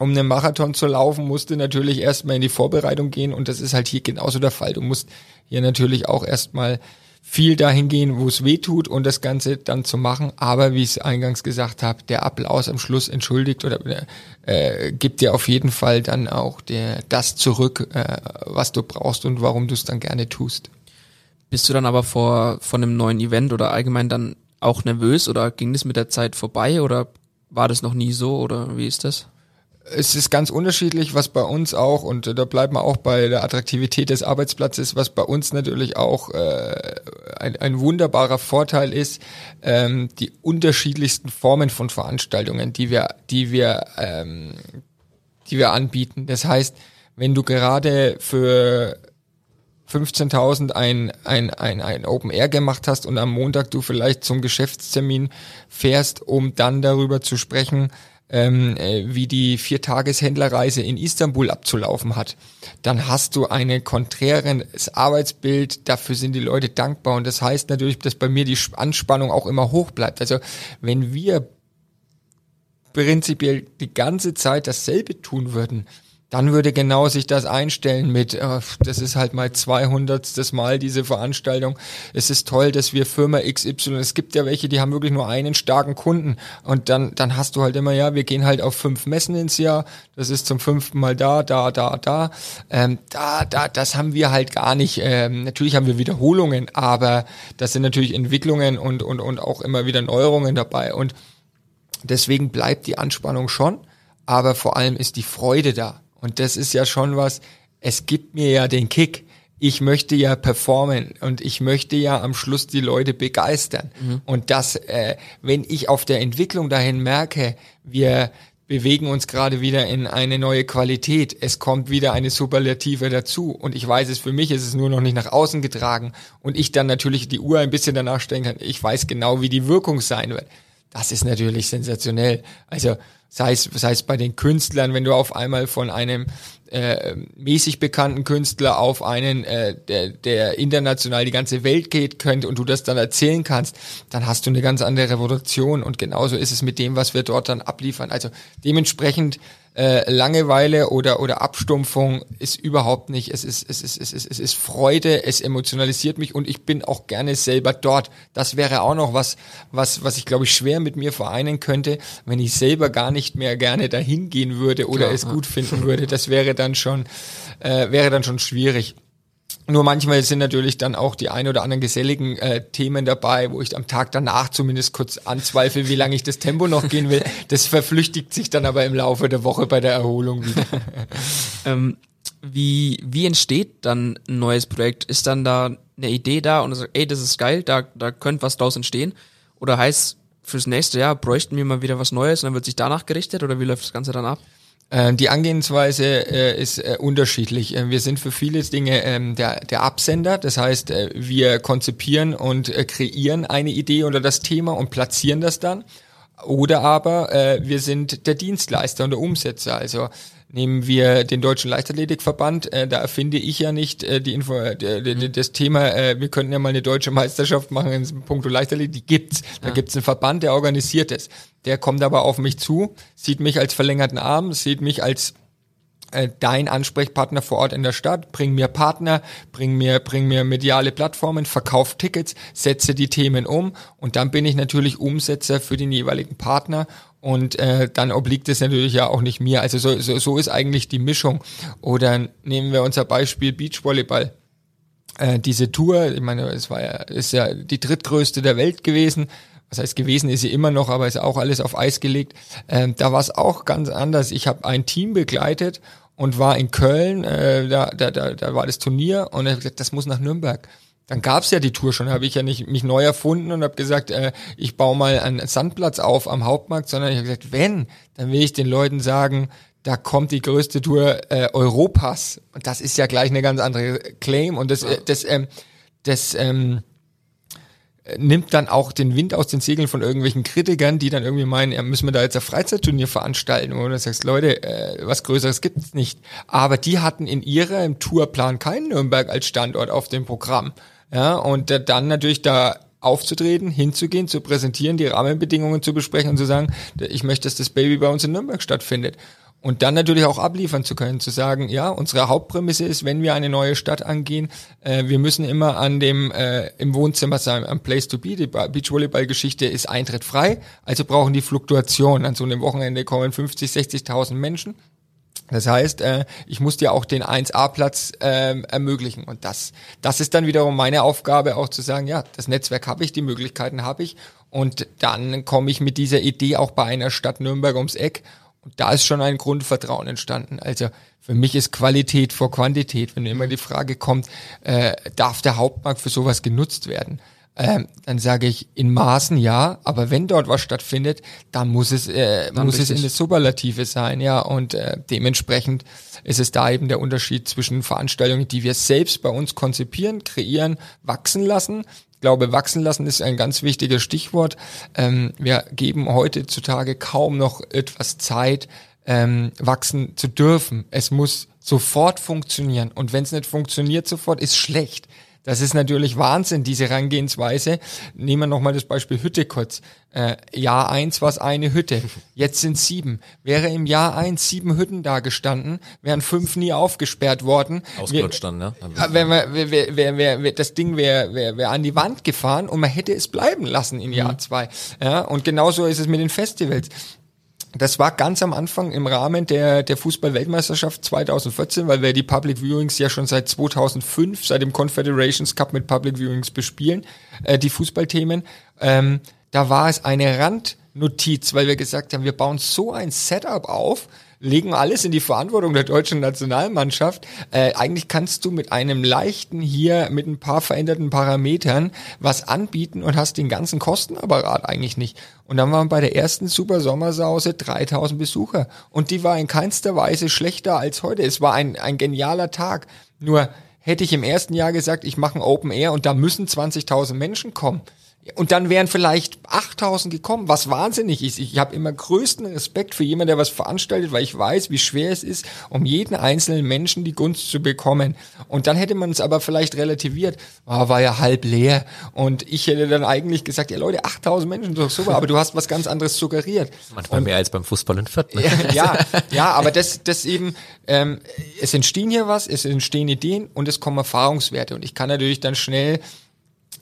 um einen Marathon zu laufen, musst du natürlich erstmal in die Vorbereitung gehen und das ist halt hier genauso der Fall. Du musst hier natürlich auch erstmal viel dahin gehen, wo es weh tut und das Ganze dann zu machen. Aber wie ich es eingangs gesagt habe, der Applaus am Schluss entschuldigt oder äh, gibt dir auf jeden Fall dann auch der, das zurück, äh, was du brauchst und warum du es dann gerne tust. Bist du dann aber vor von einem neuen Event oder allgemein dann auch nervös oder ging das mit der Zeit vorbei oder war das noch nie so oder wie ist das? Es ist ganz unterschiedlich, was bei uns auch, und da bleibt man auch bei der Attraktivität des Arbeitsplatzes, was bei uns natürlich auch äh, ein, ein wunderbarer Vorteil ist, ähm, die unterschiedlichsten Formen von Veranstaltungen, die wir, die wir, ähm, die wir anbieten. Das heißt, wenn du gerade für 15.000 ein, ein, ein, ein Open Air gemacht hast und am Montag du vielleicht zum Geschäftstermin fährst, um dann darüber zu sprechen, ähm, äh, wie die Viertageshändlerreise in Istanbul abzulaufen hat, dann hast du ein konträres Arbeitsbild, dafür sind die Leute dankbar und das heißt natürlich, dass bei mir die Anspannung auch immer hoch bleibt. Also wenn wir prinzipiell die ganze Zeit dasselbe tun würden, dann würde genau sich das einstellen mit, äh, das ist halt mal 200. Mal diese Veranstaltung. Es ist toll, dass wir Firma XY, es gibt ja welche, die haben wirklich nur einen starken Kunden und dann, dann hast du halt immer, ja, wir gehen halt auf fünf Messen ins Jahr, das ist zum fünften Mal da, da, da, da. Ähm, da, da, das haben wir halt gar nicht. Ähm, natürlich haben wir Wiederholungen, aber das sind natürlich Entwicklungen und, und, und auch immer wieder Neuerungen dabei und deswegen bleibt die Anspannung schon, aber vor allem ist die Freude da. Und das ist ja schon was, es gibt mir ja den Kick. Ich möchte ja performen und ich möchte ja am Schluss die Leute begeistern. Mhm. Und das, äh, wenn ich auf der Entwicklung dahin merke, wir bewegen uns gerade wieder in eine neue Qualität. Es kommt wieder eine Superlative dazu. Und ich weiß es für mich, ist es nur noch nicht nach außen getragen. Und ich dann natürlich die Uhr ein bisschen danach stellen kann. Ich weiß genau, wie die Wirkung sein wird. Das ist natürlich sensationell. Also sei es, sei es bei den Künstlern, wenn du auf einmal von einem äh, mäßig bekannten Künstler auf einen, äh, der, der international die ganze Welt geht könnte und du das dann erzählen kannst, dann hast du eine ganz andere Revolution und genauso ist es mit dem, was wir dort dann abliefern. Also dementsprechend äh, Langeweile oder oder Abstumpfung ist überhaupt nicht. Es ist es ist es ist es ist Freude. Es emotionalisiert mich und ich bin auch gerne selber dort. Das wäre auch noch was was was ich glaube ich schwer mit mir vereinen könnte, wenn ich selber gar nicht mehr gerne dahin gehen würde oder Klar, es gut finden würde. Das wäre dann schon äh, wäre dann schon schwierig. Nur manchmal sind natürlich dann auch die ein oder anderen geselligen äh, Themen dabei, wo ich am Tag danach zumindest kurz anzweifle, wie lange ich das Tempo noch gehen will. Das verflüchtigt sich dann aber im Laufe der Woche bei der Erholung wieder. ähm, wie, wie entsteht dann ein neues Projekt? Ist dann da eine Idee da und sagt, ey, das ist geil, da, da könnte was draus entstehen? Oder heißt, fürs nächste Jahr bräuchten wir mal wieder was Neues und dann wird sich danach gerichtet oder wie läuft das Ganze dann ab? Ähm, die Angehensweise äh, ist äh, unterschiedlich. Äh, wir sind für viele Dinge ähm, der, der Absender, das heißt, äh, wir konzipieren und äh, kreieren eine Idee oder das Thema und platzieren das dann. Oder aber äh, wir sind der Dienstleister und der Umsetzer. Also Nehmen wir den Deutschen Leichtathletikverband, äh, da erfinde ich ja nicht äh, die Info, äh, mhm. das Thema, äh, wir könnten ja mal eine deutsche Meisterschaft machen in puncto Leichtathletik, die gibt's. Da ja. gibt's einen Verband, der organisiert es. Der kommt aber auf mich zu, sieht mich als verlängerten Arm, sieht mich als äh, dein Ansprechpartner vor Ort in der Stadt, bring mir Partner, bring mir, bring mir mediale Plattformen, verkauf Tickets, setze die Themen um und dann bin ich natürlich Umsetzer für den jeweiligen Partner und äh, dann obliegt es natürlich ja auch nicht mir. Also so, so, so ist eigentlich die Mischung. Oder nehmen wir unser Beispiel Beachvolleyball. Äh, diese Tour, ich meine, es war ja, ist ja die drittgrößte der Welt gewesen. Was heißt gewesen ist sie immer noch, aber ist auch alles auf Eis gelegt. Ähm, da war es auch ganz anders. Ich habe ein Team begleitet und war in Köln, äh, da, da, da, da war das Turnier und ich habe gesagt, das muss nach Nürnberg. Dann gab's ja die Tour schon, habe ich ja nicht mich neu erfunden und habe gesagt, äh, ich baue mal einen Sandplatz auf am Hauptmarkt, sondern ich habe gesagt, wenn, dann will ich den Leuten sagen, da kommt die größte Tour äh, Europas. Und das ist ja gleich eine ganz andere Claim. Und das, äh, das, ähm, das ähm, nimmt dann auch den Wind aus den Segeln von irgendwelchen Kritikern, die dann irgendwie meinen, ja, müssen wir da jetzt ein Freizeitturnier veranstalten. Und du sagst, Leute, äh, was Größeres gibt's nicht. Aber die hatten in ihrem Tourplan keinen Nürnberg als Standort auf dem Programm. Ja, und dann natürlich da aufzutreten, hinzugehen, zu präsentieren, die Rahmenbedingungen zu besprechen und zu sagen, ich möchte, dass das Baby bei uns in Nürnberg stattfindet. Und dann natürlich auch abliefern zu können, zu sagen, ja, unsere Hauptprämisse ist, wenn wir eine neue Stadt angehen, äh, wir müssen immer an dem äh, im Wohnzimmer sein, am Place to be. Die Beachvolleyball-Geschichte ist Eintritt frei, also brauchen die Fluktuation. An so einem Wochenende kommen 50, 60.000 Menschen. Das heißt, äh, ich muss dir auch den 1A-Platz äh, ermöglichen. Und das, das ist dann wiederum meine Aufgabe, auch zu sagen, ja, das Netzwerk habe ich, die Möglichkeiten habe ich. Und dann komme ich mit dieser Idee auch bei einer Stadt Nürnberg ums Eck. Und da ist schon ein Grundvertrauen entstanden. Also für mich ist Qualität vor Quantität. Wenn immer die Frage kommt, äh, darf der Hauptmarkt für sowas genutzt werden? Ähm, dann sage ich in Maßen ja, aber wenn dort was stattfindet, dann muss es äh, Dann muss es in das Superlative sein, ja und äh, dementsprechend ist es da eben der Unterschied zwischen Veranstaltungen, die wir selbst bei uns konzipieren, kreieren, wachsen lassen. Ich glaube, wachsen lassen ist ein ganz wichtiges Stichwort. Ähm, wir geben heutzutage kaum noch etwas Zeit, ähm, wachsen zu dürfen. Es muss sofort funktionieren. Und wenn es nicht funktioniert sofort, ist schlecht. Das ist natürlich Wahnsinn, diese Herangehensweise. Nehmen wir nochmal das Beispiel Hütte kurz. Äh, Jahr eins war es eine Hütte, jetzt sind sieben. Wäre im Jahr eins sieben Hütten da gestanden, wären fünf nie aufgesperrt worden. Ausgelutscht dann, ne? Ja, wär, wär, wär, wär, wär, das Ding wäre wär, wär an die Wand gefahren und man hätte es bleiben lassen in Jahr zwei. Ja, und genauso ist es mit den Festivals. Das war ganz am Anfang im Rahmen der, der Fußball-Weltmeisterschaft 2014, weil wir die Public Viewings ja schon seit 2005, seit dem Confederations Cup mit Public Viewings bespielen, äh, die Fußballthemen. Ähm, da war es eine Randnotiz, weil wir gesagt haben, wir bauen so ein Setup auf, legen alles in die Verantwortung der deutschen Nationalmannschaft. Äh, eigentlich kannst du mit einem leichten hier, mit ein paar veränderten Parametern was anbieten und hast den ganzen Kostenapparat eigentlich nicht. Und dann waren bei der ersten Super Sommersause 3000 Besucher. Und die war in keinster Weise schlechter als heute. Es war ein, ein genialer Tag. Nur hätte ich im ersten Jahr gesagt, ich mache ein Open Air und da müssen 20.000 Menschen kommen. Und dann wären vielleicht 8000 gekommen, was wahnsinnig ist. Ich habe immer größten Respekt für jemanden, der was veranstaltet, weil ich weiß, wie schwer es ist, um jeden einzelnen Menschen die Gunst zu bekommen. Und dann hätte man es aber vielleicht relativiert. Ah, war ja halb leer. Und ich hätte dann eigentlich gesagt, ja Leute, 8000 Menschen, doch super, aber du hast was ganz anderes suggeriert. Manchmal mehr als beim Fußball in Fürth. Ne? ja, ja, aber das, das eben, ähm, es entstehen hier was, es entstehen Ideen und es kommen Erfahrungswerte. Und ich kann natürlich dann schnell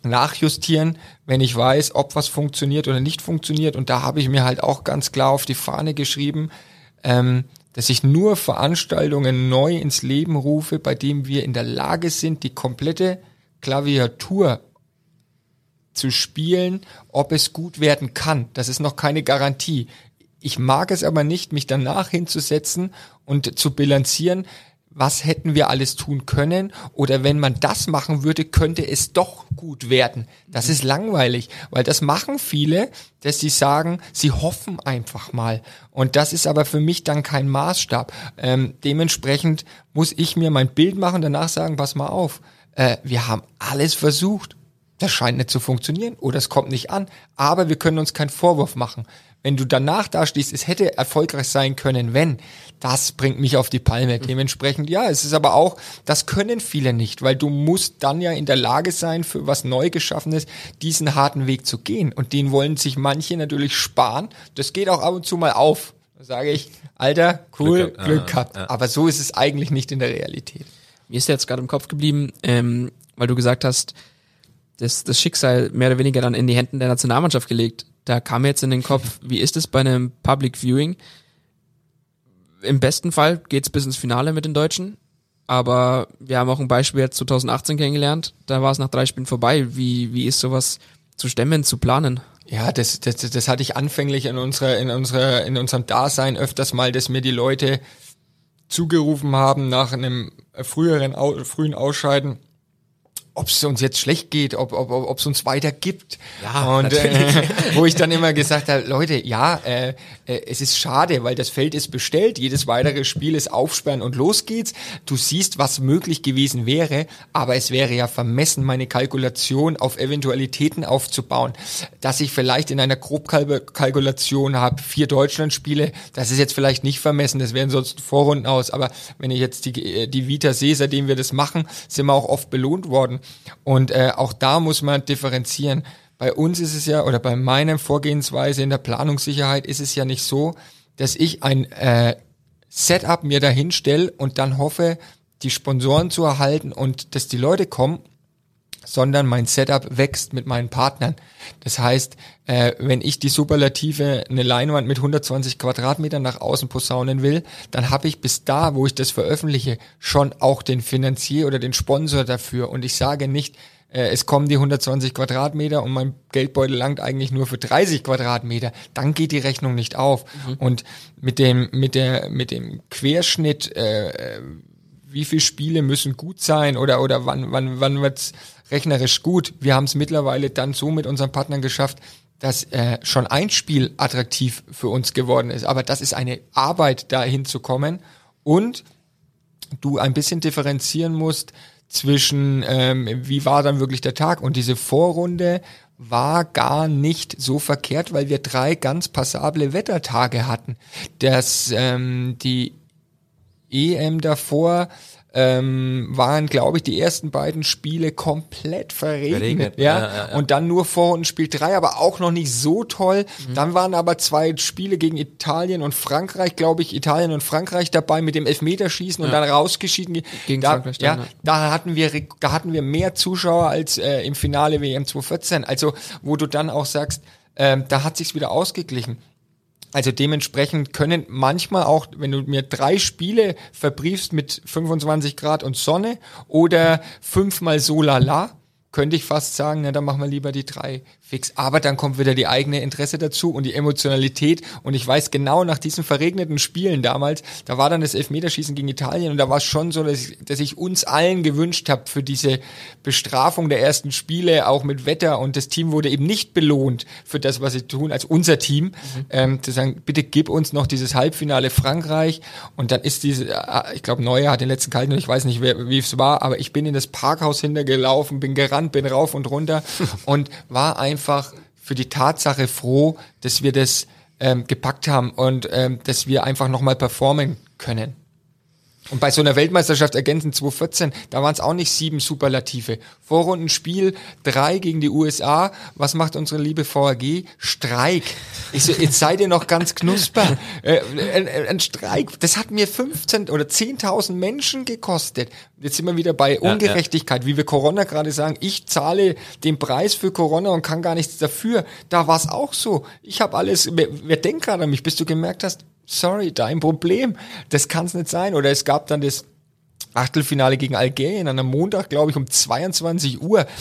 nachjustieren, wenn ich weiß, ob was funktioniert oder nicht funktioniert. Und da habe ich mir halt auch ganz klar auf die Fahne geschrieben, ähm, dass ich nur Veranstaltungen neu ins Leben rufe, bei denen wir in der Lage sind, die komplette Klaviatur zu spielen, ob es gut werden kann. Das ist noch keine Garantie. Ich mag es aber nicht, mich danach hinzusetzen und zu bilanzieren, was hätten wir alles tun können oder wenn man das machen würde, könnte es doch gut werden. Das ist langweilig, weil das machen viele, dass sie sagen, sie hoffen einfach mal. Und das ist aber für mich dann kein Maßstab. Ähm, dementsprechend muss ich mir mein Bild machen, danach sagen, pass mal auf, äh, wir haben alles versucht. Das scheint nicht zu funktionieren oder es kommt nicht an. Aber wir können uns keinen Vorwurf machen. Wenn du danach dastehst, es hätte erfolgreich sein können, wenn, das bringt mich auf die Palme. Dementsprechend, ja, es ist aber auch, das können viele nicht, weil du musst dann ja in der Lage sein, für was neu geschaffenes, diesen harten Weg zu gehen. Und den wollen sich manche natürlich sparen. Das geht auch ab und zu mal auf. Da sage ich, Alter, cool, Glück Glück gehabt. gehabt. Ja, ja. Aber so ist es eigentlich nicht in der Realität. Mir ist jetzt gerade im Kopf geblieben, ähm, weil du gesagt hast, das, das Schicksal mehr oder weniger dann in die Händen der Nationalmannschaft gelegt. Da kam mir jetzt in den Kopf, wie ist es bei einem Public Viewing? Im besten Fall geht's bis ins Finale mit den Deutschen, aber wir haben auch ein Beispiel jetzt 2018 kennengelernt, da war es nach drei Spielen vorbei. Wie, wie ist sowas zu stemmen, zu planen? Ja, das, das, das hatte ich anfänglich in unserer, in unserer, in unserem Dasein öfters mal, dass mir die Leute zugerufen haben nach einem früheren, frühen Ausscheiden, ob es uns jetzt schlecht geht, ob ob ob es uns weiter gibt. Ja, und äh, wo ich dann immer gesagt habe, Leute, ja, äh, äh, es ist schade, weil das Feld ist bestellt, jedes weitere Spiel ist aufsperren und los geht's. Du siehst, was möglich gewesen wäre, aber es wäre ja vermessen, meine Kalkulation auf Eventualitäten aufzubauen, dass ich vielleicht in einer Grobkalkulation habe vier Deutschlandspiele, das ist jetzt vielleicht nicht vermessen, das wären sonst Vorrunden aus, aber wenn ich jetzt die die Vita sehe, seitdem wir das machen, sind wir auch oft belohnt worden. Und äh, auch da muss man differenzieren. Bei uns ist es ja, oder bei meiner Vorgehensweise in der Planungssicherheit ist es ja nicht so, dass ich ein äh, Setup mir dahin stelle und dann hoffe, die Sponsoren zu erhalten und dass die Leute kommen, sondern mein Setup wächst mit meinen Partnern. Das heißt, äh, wenn ich die Superlative eine Leinwand mit 120 Quadratmetern nach außen posaunen will, dann habe ich bis da, wo ich das veröffentliche, schon auch den Finanzier oder den Sponsor dafür. Und ich sage nicht, äh, es kommen die 120 Quadratmeter und mein Geldbeutel langt eigentlich nur für 30 Quadratmeter, dann geht die Rechnung nicht auf. Und mit dem, mit der, mit dem Querschnitt, äh, wie viele Spiele müssen gut sein oder, oder wann, wann, wann wird's rechnerisch gut. Wir haben es mittlerweile dann so mit unseren Partnern geschafft, dass äh, schon ein Spiel attraktiv für uns geworden ist. Aber das ist eine Arbeit, dahin zu kommen und du ein bisschen differenzieren musst zwischen, ähm, wie war dann wirklich der Tag und diese Vorrunde war gar nicht so verkehrt, weil wir drei ganz passable Wettertage hatten. Das, ähm, die EM davor ähm, waren, glaube ich, die ersten beiden Spiele komplett verregnet. Verregnet, ja? ja, ja. Und dann nur Vorrundenspiel drei, aber auch noch nicht so toll. Mhm. Dann waren aber zwei Spiele gegen Italien und Frankreich, glaube ich, Italien und Frankreich dabei mit dem Elfmeterschießen und dann rausgeschieden. Gegen da, Frankreich dann, ja. da hatten wir, da hatten wir mehr Zuschauer als äh, im Finale WM 2014. Also, wo du dann auch sagst, ähm, da hat sich's wieder ausgeglichen. Also dementsprechend können manchmal auch, wenn du mir drei Spiele verbriefst mit 25 Grad und Sonne oder fünfmal so lala, könnte ich fast sagen, na, dann machen wir lieber die drei fix. Aber dann kommt wieder die eigene Interesse dazu und die Emotionalität. Und ich weiß genau, nach diesen verregneten Spielen damals, da war dann das Elfmeterschießen gegen Italien und da war es schon so, dass ich, dass ich uns allen gewünscht habe für diese Bestrafung der ersten Spiele, auch mit Wetter. Und das Team wurde eben nicht belohnt für das, was sie tun, als unser Team. Ähm, zu sagen, bitte gib uns noch dieses Halbfinale Frankreich. Und dann ist diese, äh, ich glaube, Neuer hat den letzten kalten, ich weiß nicht, wie es war, aber ich bin in das Parkhaus hintergelaufen, bin gerannt, bin rauf und runter und war einfach für die Tatsache froh, dass wir das ähm, gepackt haben und ähm, dass wir einfach nochmal performen können. Und bei so einer Weltmeisterschaft ergänzend 2014, da waren es auch nicht sieben Superlative. Vorrundenspiel, drei gegen die USA. Was macht unsere liebe VAG? Streik. Ich so, jetzt seid ihr noch ganz knusper. Äh, ein, ein Streik, das hat mir 15 oder 10.000 Menschen gekostet. Jetzt sind wir wieder bei Ungerechtigkeit, wie wir Corona gerade sagen. Ich zahle den Preis für Corona und kann gar nichts dafür. Da war es auch so. Ich habe alles, wer, wer denkt gerade an mich, bis du gemerkt hast, sorry, dein Problem. Das kann es nicht sein. Oder es gab dann das Achtelfinale gegen Algerien an einem Montag, glaube ich, um 22 Uhr.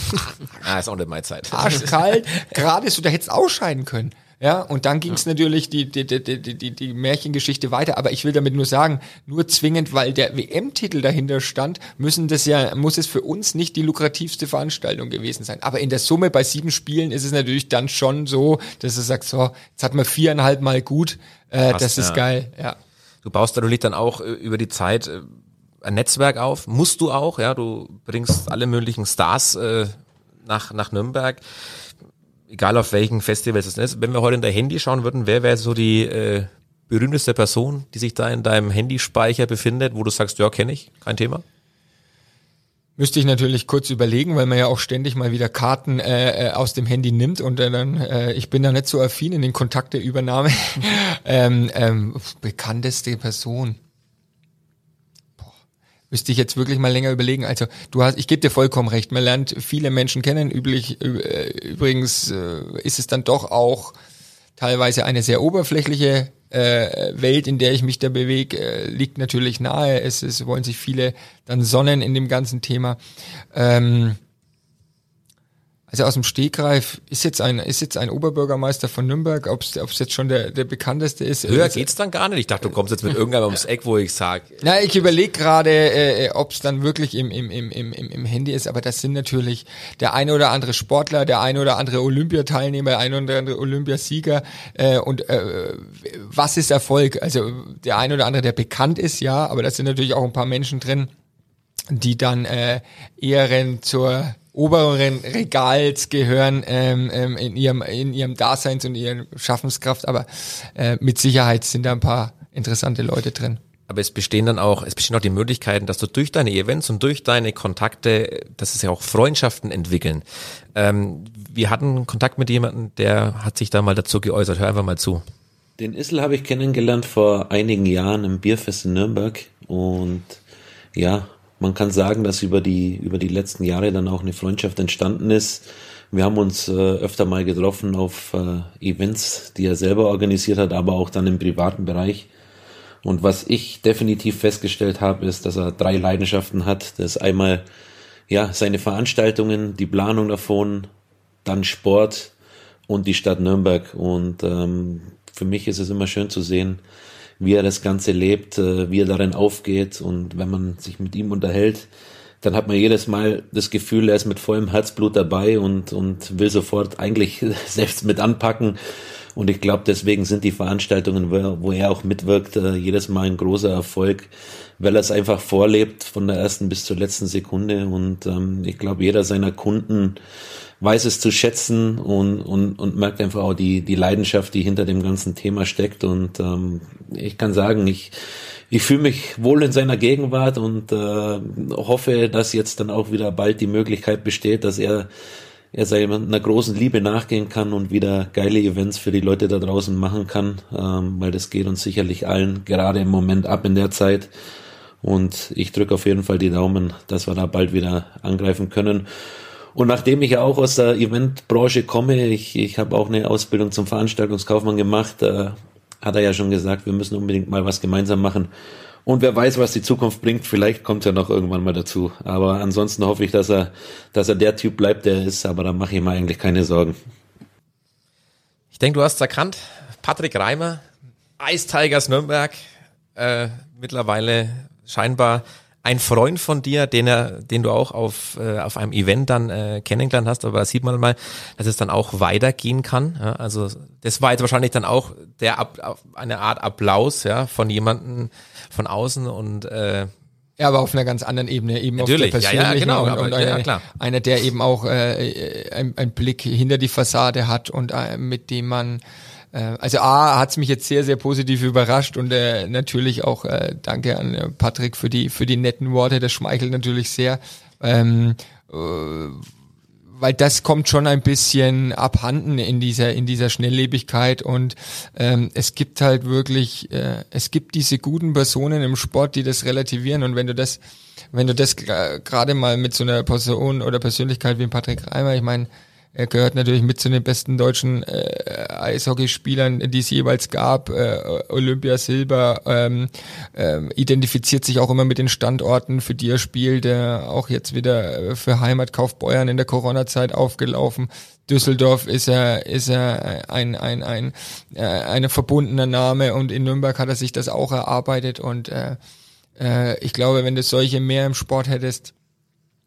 Ah, ist auch nicht meine Zeit. Arschkalt. Gerade so, da hättest du ausscheiden können. Ja, und dann ging es natürlich die, die, die, die, die, die Märchengeschichte weiter. Aber ich will damit nur sagen, nur zwingend, weil der WM-Titel dahinter stand, müssen das ja, muss es für uns nicht die lukrativste Veranstaltung gewesen sein. Aber in der Summe bei sieben Spielen ist es natürlich dann schon so, dass du sagst, so, jetzt hat man viereinhalb Mal gut, äh, Passt, das ist ja. geil, ja. Du baust natürlich dann auch äh, über die Zeit äh, ein Netzwerk auf. Musst du auch, ja. Du bringst alle möglichen Stars äh, nach, nach Nürnberg. Egal auf welchen Festivals es ist. Wenn wir heute in dein Handy schauen würden, wer wäre so die äh, berühmteste Person, die sich da in deinem Handyspeicher befindet, wo du sagst, ja, kenne ich, kein Thema? Müsste ich natürlich kurz überlegen, weil man ja auch ständig mal wieder Karten äh, äh, aus dem Handy nimmt und äh, dann, äh, ich bin da nicht so affin in den Kontakteübernahme. ähm, ähm, bekannteste Person. Müsste ich jetzt wirklich mal länger überlegen. Also du hast, ich gebe dir vollkommen recht. Man lernt viele Menschen kennen. Üblich, äh, übrigens äh, ist es dann doch auch teilweise eine sehr oberflächliche äh, Welt, in der ich mich da bewege, äh, liegt natürlich nahe. Es, es wollen sich viele dann sonnen in dem ganzen Thema. Ähm, also aus dem Stegreif ist jetzt ein ist jetzt ein Oberbürgermeister von Nürnberg, ob es jetzt schon der, der bekannteste ist. Höher Also- geht's dann gar nicht. Ich dachte, du kommst jetzt mit irgendeinem ums Eck, wo ich sag, na, ich überlege gerade, äh, ob es dann wirklich im, im, im, im, im Handy ist, aber das sind natürlich der eine oder andere Sportler, der eine oder andere Olympiateilnehmer, der eine oder andere Olympiasieger äh, und äh, was ist Erfolg? Also der eine oder andere, der bekannt ist, ja, aber da sind natürlich auch ein paar Menschen drin, die dann äh, eher zur oberen Regals gehören ähm, ähm, in ihrem in ihrem Daseins und ihren Schaffenskraft, aber äh, mit Sicherheit sind da ein paar interessante Leute drin. Aber es bestehen dann auch, es bestehen auch die Möglichkeiten, dass du durch deine Events und durch deine Kontakte, dass es ja auch Freundschaften entwickeln. Ähm, wir hatten Kontakt mit jemandem, der hat sich da mal dazu geäußert. Hör einfach mal zu. Den Issel habe ich kennengelernt vor einigen Jahren im Bierfest in Nürnberg und ja, man kann sagen, dass über die über die letzten Jahre dann auch eine Freundschaft entstanden ist. Wir haben uns äh, öfter mal getroffen auf äh, Events, die er selber organisiert hat, aber auch dann im privaten Bereich. Und was ich definitiv festgestellt habe, ist, dass er drei Leidenschaften hat. Das ist einmal ja seine Veranstaltungen, die Planung davon, dann Sport und die Stadt Nürnberg. Und ähm, für mich ist es immer schön zu sehen, wie er das Ganze lebt, äh, wie er darin aufgeht. Und wenn man sich mit ihm unterhält, dann hat man jedes Mal das Gefühl, er ist mit vollem Herzblut dabei und, und will sofort eigentlich selbst mit anpacken. Und ich glaube, deswegen sind die Veranstaltungen, wo, er auch mitwirkt, äh, jedes Mal ein großer Erfolg, weil er es einfach vorlebt von der ersten bis zur letzten Sekunde. Und ähm, ich glaube, jeder seiner Kunden weiß es zu schätzen und, und, und merkt einfach auch die, die Leidenschaft, die hinter dem ganzen Thema steckt. Und ähm, ich kann sagen, ich, ich fühle mich wohl in seiner Gegenwart und äh, hoffe, dass jetzt dann auch wieder bald die Möglichkeit besteht, dass er er seiner großen Liebe nachgehen kann und wieder geile Events für die Leute da draußen machen kann, ähm, weil das geht uns sicherlich allen gerade im Moment ab in der Zeit. Und ich drücke auf jeden Fall die Daumen, dass wir da bald wieder angreifen können. Und nachdem ich ja auch aus der Eventbranche komme, ich, ich habe auch eine Ausbildung zum Veranstaltungskaufmann gemacht, äh, hat er ja schon gesagt, wir müssen unbedingt mal was gemeinsam machen. Und wer weiß, was die Zukunft bringt, vielleicht kommt er noch irgendwann mal dazu. Aber ansonsten hoffe ich, dass er, dass er der Typ bleibt, der er ist, aber da mache ich mir eigentlich keine Sorgen. Ich denke, du hast es erkannt. Patrick Reimer, Ice Nürnberg, äh, mittlerweile scheinbar ein Freund von dir, den er, den du auch auf, äh, auf einem Event dann äh, kennengelernt hast, aber da sieht man mal, dass es dann auch weitergehen kann. Ja? Also das war jetzt wahrscheinlich dann auch der Ab, eine Art Applaus ja, von jemandem von außen und äh, ja, aber auf einer ganz anderen Ebene, eben Natürlich, auf der persönlichen ja, ja, genau, und, und aber, eine, ja, einer, der eben auch äh, ein, ein Blick hinter die Fassade hat und äh, mit dem man also A hat es mich jetzt sehr, sehr positiv überrascht und äh, natürlich auch äh, danke an äh, Patrick für die, für die netten Worte, das schmeichelt natürlich sehr. Ähm, äh, weil das kommt schon ein bisschen abhanden in dieser in dieser Schnelllebigkeit und ähm, es gibt halt wirklich äh, es gibt diese guten Personen im Sport, die das relativieren und wenn du das wenn du das gerade mal mit so einer Person oder Persönlichkeit wie Patrick Reimer, ich meine er gehört natürlich mit zu den besten deutschen äh, Eishockeyspielern, die es jeweils gab. Äh, Olympia Silber ähm, äh, identifiziert sich auch immer mit den Standorten, für die er spielt. Äh, auch jetzt wieder für Heimatkauf Beuern in der Corona-Zeit aufgelaufen. Düsseldorf ist er ist er ein ein ein äh, eine verbundener Name und in Nürnberg hat er sich das auch erarbeitet und äh, äh, ich glaube, wenn du solche mehr im Sport hättest,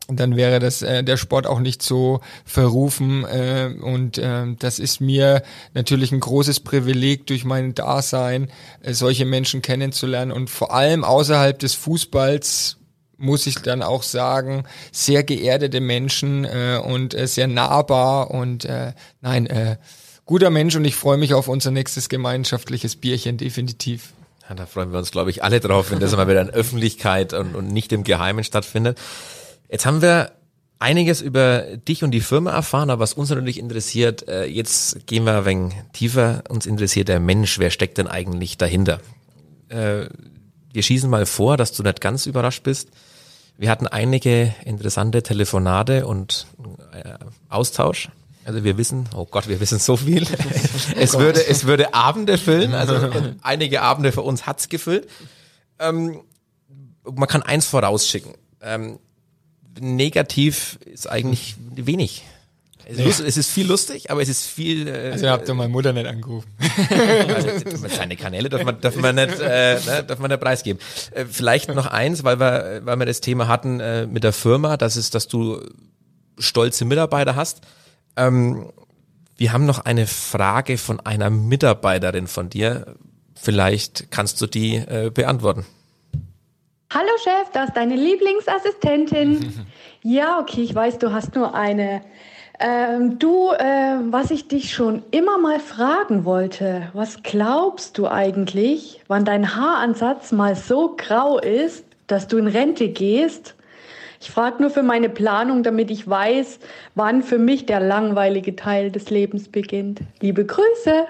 dann wäre das äh, der Sport auch nicht so verrufen äh, und äh, das ist mir natürlich ein großes Privileg durch mein Dasein äh, solche Menschen kennenzulernen und vor allem außerhalb des Fußballs muss ich dann auch sagen sehr geerdete Menschen äh, und äh, sehr nahbar und äh, nein äh, guter Mensch und ich freue mich auf unser nächstes gemeinschaftliches Bierchen definitiv. Ja, da freuen wir uns, glaube ich, alle drauf, wenn das mal wieder in Öffentlichkeit und, und nicht im Geheimen stattfindet. Jetzt haben wir einiges über dich und die Firma erfahren, aber was uns natürlich interessiert, äh, jetzt gehen wir ein wenig tiefer. Uns interessiert der Mensch. Wer steckt denn eigentlich dahinter? Äh, wir schießen mal vor, dass du nicht ganz überrascht bist. Wir hatten einige interessante Telefonate und äh, Austausch. Also wir wissen, oh Gott, wir wissen so viel. es würde, es würde Abende füllen. Also einige Abende für uns hat's gefüllt. Ähm, man kann eins vorausschicken. Ähm, negativ ist eigentlich wenig. Es, nee. es, ist viel lustig, aber es ist viel. Äh, also habt ihr meine Mutter nicht angerufen. also, seine Kanäle darf man, darf man nicht, äh, ne, darf man nicht preisgeben. Äh, vielleicht noch eins, weil wir, weil wir das Thema hatten äh, mit der Firma, das ist, dass du stolze Mitarbeiter hast. Ähm, wir haben noch eine Frage von einer Mitarbeiterin von dir. Vielleicht kannst du die äh, beantworten. Hallo Chef, das ist deine Lieblingsassistentin. ja, okay, ich weiß, du hast nur eine. Ähm, du, äh, was ich dich schon immer mal fragen wollte, was glaubst du eigentlich, wann dein Haaransatz mal so grau ist, dass du in Rente gehst? Ich frage nur für meine Planung, damit ich weiß, wann für mich der langweilige Teil des Lebens beginnt. Liebe Grüße.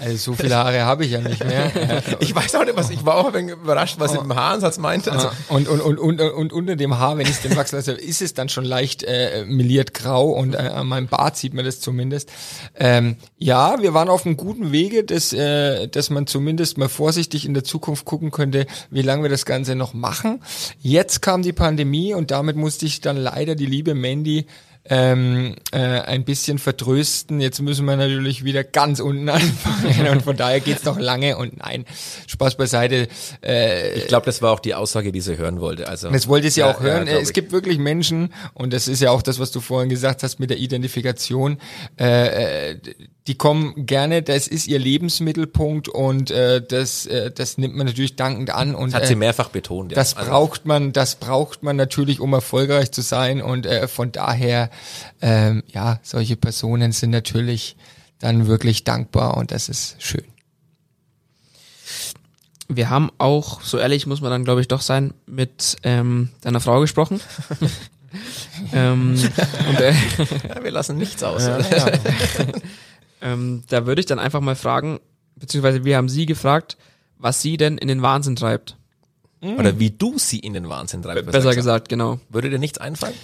Also so viele Haare habe ich ja nicht mehr. ich weiß auch nicht, was ich war auch ein wenig überrascht, was oh. im Haaransatz meinte. Also und, und, und, und, und unter dem Haar, wenn ich es denn wachsen lasse, ist es dann schon leicht äh, miliert grau und äh, an meinem Bart sieht man das zumindest. Ähm, ja, wir waren auf einem guten Wege, dass, äh, dass man zumindest mal vorsichtig in der Zukunft gucken könnte, wie lange wir das Ganze noch machen. Jetzt kam die Pandemie und damit musste ich dann leider die liebe Mandy ähm, äh, ein bisschen vertrösten. Jetzt müssen wir natürlich wieder ganz unten anfangen und von daher geht's noch lange und nein, Spaß beiseite. Äh, Ich glaube, das war auch die Aussage, die sie hören wollte. Also, das wollte sie Ja, auch hören. ja, es gibt wirklich Menschen, und das ist ja auch das, was du vorhin gesagt hast mit der Identifikation, äh, äh, die kommen gerne, das ist ihr Lebensmittelpunkt und äh, das, äh, das nimmt man natürlich dankend an. Und Das hat sie äh, mehrfach betont. Ja. das Also, braucht man, das braucht man natürlich, um erfolgreich zu sein. Und äh, von daher, ähm, ja, solche Personen sind natürlich dann wirklich dankbar und das ist schön. Wir haben auch, so ehrlich muss man dann glaube ich doch sein, mit ähm, deiner Frau gesprochen. ähm, und äh, ja, wir lassen nichts aus. ähm, da würde ich dann einfach mal fragen, beziehungsweise wir haben sie gefragt, was sie denn in den Wahnsinn treibt. Oder wie du sie in den Wahnsinn treibst. Besser gesagt, genau. Würde dir nichts einfallen?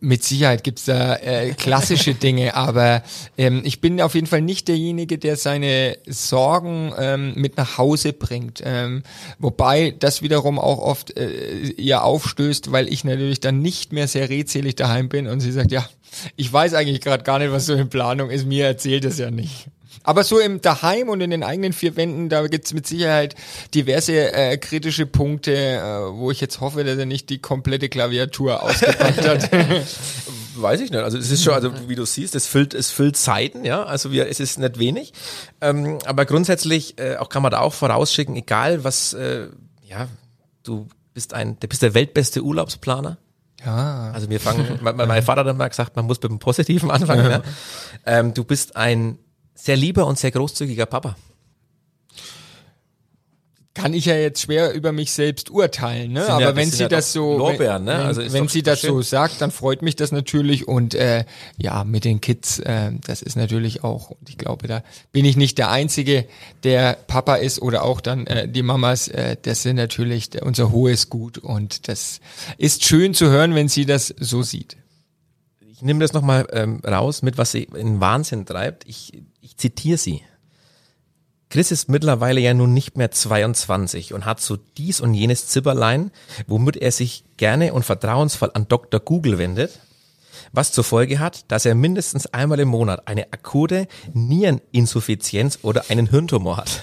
Mit Sicherheit gibt's da äh, klassische Dinge, aber ähm, ich bin auf jeden Fall nicht derjenige, der seine Sorgen ähm, mit nach Hause bringt. Ähm, wobei das wiederum auch oft äh, ihr aufstößt, weil ich natürlich dann nicht mehr sehr redselig daheim bin und sie sagt, ja, ich weiß eigentlich gerade gar nicht, was so in Planung ist, mir erzählt es ja nicht. Aber so im Daheim und in den eigenen vier Wänden, da gibt's mit Sicherheit diverse äh, kritische Punkte, äh, wo ich jetzt hoffe, dass er nicht die komplette Klaviatur ausgepackt hat. Weiß ich nicht. Also es ist schon, also wie du siehst, es füllt, es füllt Zeiten, ja. Also wir, es ist nicht wenig. Ähm, aber grundsätzlich, äh, auch kann man da auch vorausschicken, egal was, äh, ja, du bist ein, du bist der weltbeste Urlaubsplaner. Ja. Also wir fangen, mein, mein Vater hat immer gesagt, man muss mit dem Positiven anfangen. Ja. Ähm, du bist ein sehr lieber und sehr großzügiger Papa. Kann ich ja jetzt schwer über mich selbst urteilen, ne? Sind Aber ja- wenn sie ja das so, Lorbeeren, ne? wenn, Also wenn sie das schön. so sagt, dann freut mich das natürlich und äh, ja, mit den Kids, äh, das ist natürlich auch und ich glaube, da bin ich nicht der einzige, der Papa ist oder auch dann äh, die Mamas, äh, das sind natürlich unser hohes Gut und das ist schön zu hören, wenn sie das so sieht. Ich nehme das nochmal ähm, raus, mit was sie in Wahnsinn treibt. Ich, ich zitiere sie. Chris ist mittlerweile ja nun nicht mehr 22 und hat so dies und jenes Zipperlein, womit er sich gerne und vertrauensvoll an Dr. Google wendet, was zur Folge hat, dass er mindestens einmal im Monat eine akute Niereninsuffizienz oder einen Hirntumor hat.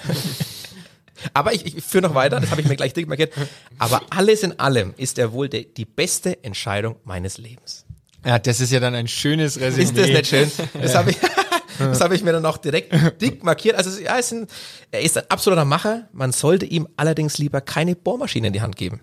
Aber ich, ich führe noch weiter, das habe ich mir gleich dick markiert. Aber alles in allem ist er wohl de, die beste Entscheidung meines Lebens. Ja, das ist ja dann ein schönes Resümee. Ist das nicht schön? Das habe ich, das habe ich mir dann auch direkt dick markiert. Also ja, ist ein, er ist ein absoluter Macher. Man sollte ihm allerdings lieber keine Bohrmaschine in die Hand geben.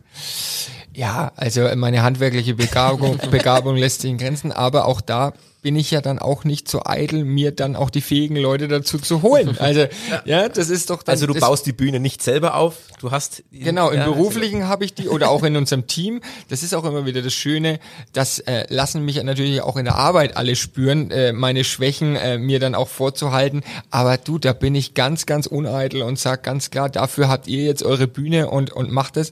Ja, also meine handwerkliche Begabung, Begabung lässt sich in Grenzen, aber auch da bin ich ja dann auch nicht so eitel, mir dann auch die fähigen Leute dazu zu holen. Also ja, das ist doch dann, Also du baust die Bühne nicht selber auf. Du hast Genau, im ja, beruflichen habe ich die oder auch in unserem Team. Das ist auch immer wieder das Schöne. Das äh, lassen mich natürlich auch in der Arbeit alle spüren, äh, meine Schwächen äh, mir dann auch vorzuhalten. Aber du, da bin ich ganz, ganz uneitel und sag ganz klar, dafür habt ihr jetzt eure Bühne und und macht es.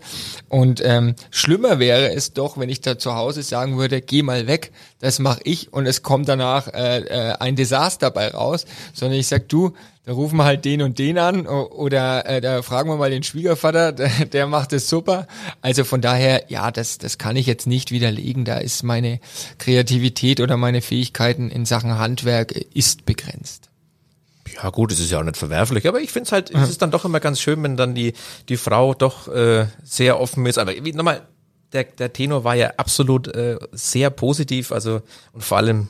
Und ähm, schlimmer wäre es doch, wenn ich da zu Hause sagen würde, geh mal weg, das mache ich und es kommt danach äh, äh, ein Desaster bei raus, sondern ich sag du, da rufen wir halt den und den an oder äh, da fragen wir mal den Schwiegervater, der, der macht es super. Also von daher, ja, das, das kann ich jetzt nicht widerlegen. Da ist meine Kreativität oder meine Fähigkeiten in Sachen Handwerk ist begrenzt. Ja gut, es ist ja auch nicht verwerflich, aber ich finde es halt, es ist dann doch immer ganz schön, wenn dann die, die Frau doch äh, sehr offen ist. Aber wie, nochmal, der, der Tenor war ja absolut äh, sehr positiv, also und vor allem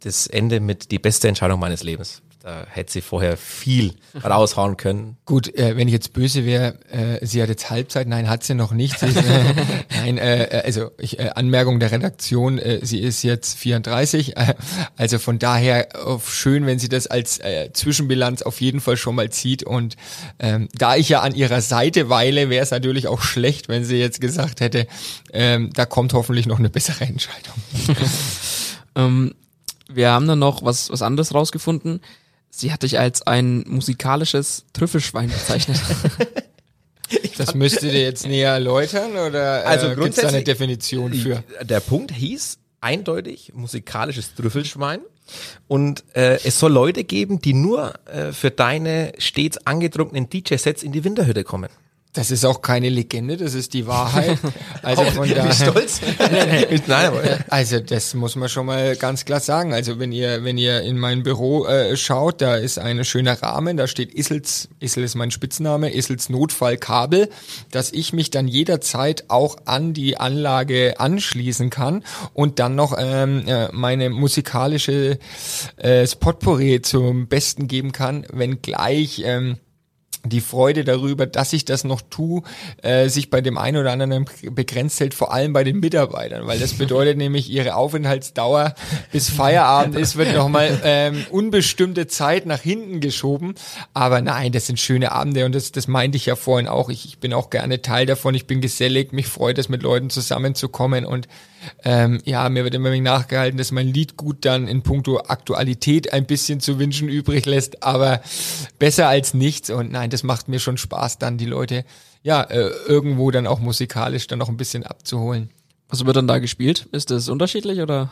das Ende mit die beste Entscheidung meines Lebens. Da hätte sie vorher viel raushauen können. Gut, äh, wenn ich jetzt böse wäre, äh, sie hat jetzt Halbzeit, nein, hat sie noch nicht. Sie ist, äh, nein, äh, also ich, äh, Anmerkung der Redaktion, äh, sie ist jetzt 34, äh, also von daher äh, schön, wenn sie das als äh, Zwischenbilanz auf jeden Fall schon mal zieht und ähm, da ich ja an ihrer Seite weile, wäre es natürlich auch schlecht, wenn sie jetzt gesagt hätte, ähm, da kommt hoffentlich noch eine bessere Entscheidung. Ähm, wir haben dann noch was, was anderes rausgefunden. Sie hat dich als ein musikalisches Trüffelschwein bezeichnet. Das müsstet ihr jetzt näher erläutern oder äh, Also gibt's da eine Definition für? Der Punkt hieß eindeutig musikalisches Trüffelschwein. Und äh, es soll Leute geben, die nur äh, für deine stets angetrunkenen DJ-Sets in die Winterhütte kommen. Das ist auch keine Legende, das ist die Wahrheit. Also von daher, stolz? Nein, aber, also das muss man schon mal ganz klar sagen. Also wenn ihr wenn ihr in mein Büro äh, schaut, da ist ein schöner Rahmen, da steht Issels, Issel ist mein Spitzname, Issels Notfallkabel, dass ich mich dann jederzeit auch an die Anlage anschließen kann und dann noch ähm, äh, meine musikalische äh, Spotpourri zum Besten geben kann, wenn gleich ähm, die Freude darüber, dass ich das noch tue, äh, sich bei dem einen oder anderen begrenzt hält, vor allem bei den Mitarbeitern, weil das bedeutet nämlich, ihre Aufenthaltsdauer bis Feierabend ist, wird nochmal ähm, unbestimmte Zeit nach hinten geschoben. Aber nein, das sind schöne Abende und das, das meinte ich ja vorhin auch. Ich, ich bin auch gerne Teil davon, ich bin gesellig, mich freut es, mit Leuten zusammenzukommen und ähm, ja, mir wird immer nachgehalten, dass mein Lied gut dann in puncto Aktualität ein bisschen zu wünschen übrig lässt, aber besser als nichts und nein, das macht mir schon Spaß, dann die Leute ja äh, irgendwo dann auch musikalisch dann noch ein bisschen abzuholen. Was wird dann da gespielt? Ist das unterschiedlich oder?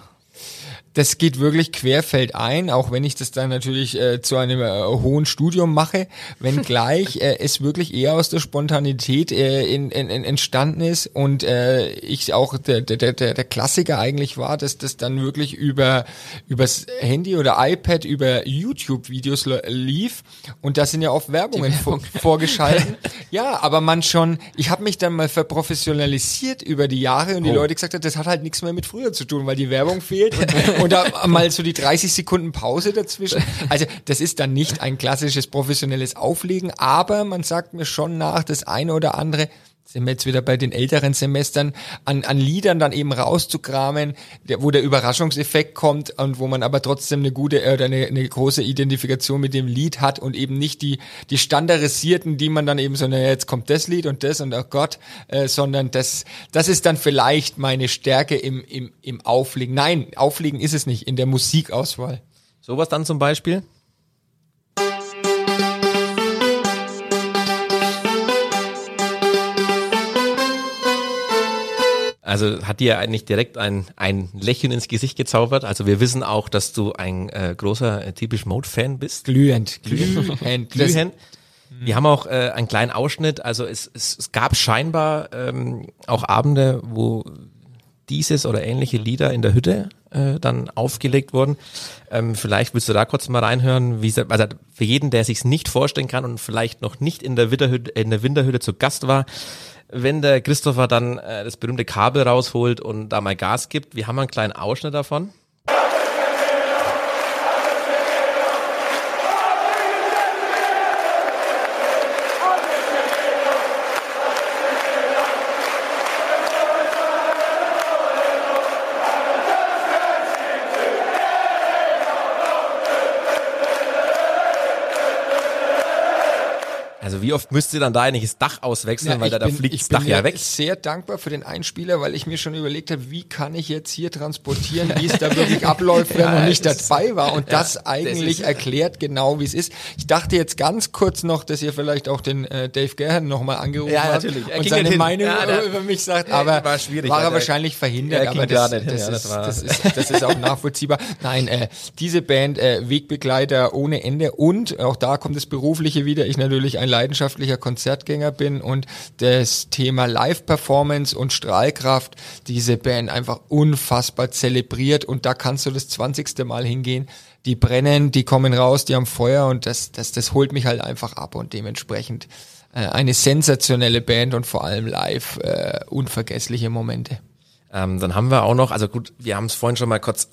Das geht wirklich querfeldein, auch wenn ich das dann natürlich äh, zu einem äh, hohen Studium mache, wenngleich äh, es wirklich eher aus der Spontanität äh, in, in, in entstanden ist und äh, ich auch der, der, der, der Klassiker eigentlich war, dass das dann wirklich über übers Handy oder iPad über YouTube-Videos lief und da sind ja oft Werbungen vor, vorgeschalten. ja, aber man schon, ich habe mich dann mal verprofessionalisiert über die Jahre und die Oh. Leute gesagt haben, das hat halt nichts mehr mit früher zu tun, weil die Werbung fehlt und, da mal so die 30 Sekunden Pause dazwischen. Also das ist dann nicht ein klassisches professionelles Auflegen, aber man sagt mir schon nach, das eine oder andere sind wir jetzt wieder bei den älteren Semestern, an, an Liedern dann eben rauszukramen, der, wo der Überraschungseffekt kommt und wo man aber trotzdem eine gute äh, oder eine, eine große Identifikation mit dem Lied hat und eben nicht die, die standardisierten, die man dann eben so, naja, jetzt kommt das Lied und das und oh Gott, äh, sondern das, das ist dann vielleicht meine Stärke im, im, im Auflegen. Nein, Auflegen ist es nicht, in der Musikauswahl. sowas dann zum Beispiel? Also hat dir eigentlich direkt ein, ein Lächeln ins Gesicht gezaubert. Also wir wissen auch, dass du ein äh, großer äh, typisch Mode-Fan bist. Glühend, glühend. Glühen. Wir haben auch äh, einen kleinen Ausschnitt. Also es, es, es gab scheinbar ähm, auch Abende, wo dieses oder ähnliche Lieder in der Hütte äh, dann aufgelegt wurden. Ähm, vielleicht willst du da kurz mal reinhören, wie also für jeden, der sich's nicht vorstellen kann und vielleicht noch nicht in der Winterhütte, in der Winterhütte zu Gast war, wenn der Christopher dann äh, das berühmte Kabel rausholt und da mal Gas gibt. Wir haben einen kleinen Ausschnitt davon. Wie oft müsst ihr dann da eigentlich das Dach auswechseln, weil ich da, da bin- fliegt ich das Dach bin ja weg. sehr dankbar für den Einspieler, weil ich mir schon überlegt habe, wie kann ich jetzt hier transportieren, wie es da wirklich abläuft, wenn man nicht dabei war. Und das eigentlich ist- erklärt genau, wie es ist. Ich dachte jetzt ganz kurz noch, dass ihr vielleicht auch den äh, Dave Gerhan nochmal angerufen Ja, habt natürlich. Und seine hin. Meinung Ja, der- über mich sagt, Ja, aber war schwierig, war er wahrscheinlich verhindert. er aber das, hin, das, ja, ist, das das, ist, das ist auch nachvollziehbar. Nein, äh, diese Band äh, Wegbegleiter ohne Ende und auch da kommt das Berufliche wieder. Ich natürlich ein leidenschaftlicher Konzertgänger bin und das Thema Live-Performance und Strahlkraft diese Band einfach unfassbar zelebriert und da kannst du das 20. Mal hingehen. Die brennen, die kommen raus, die haben Feuer und das, das, das holt mich halt einfach ab und dementsprechend äh, eine sensationelle Band und vor allem live äh, unvergessliche Momente. Ähm, dann haben wir auch noch, also gut, wir haben es vorhin schon mal kurz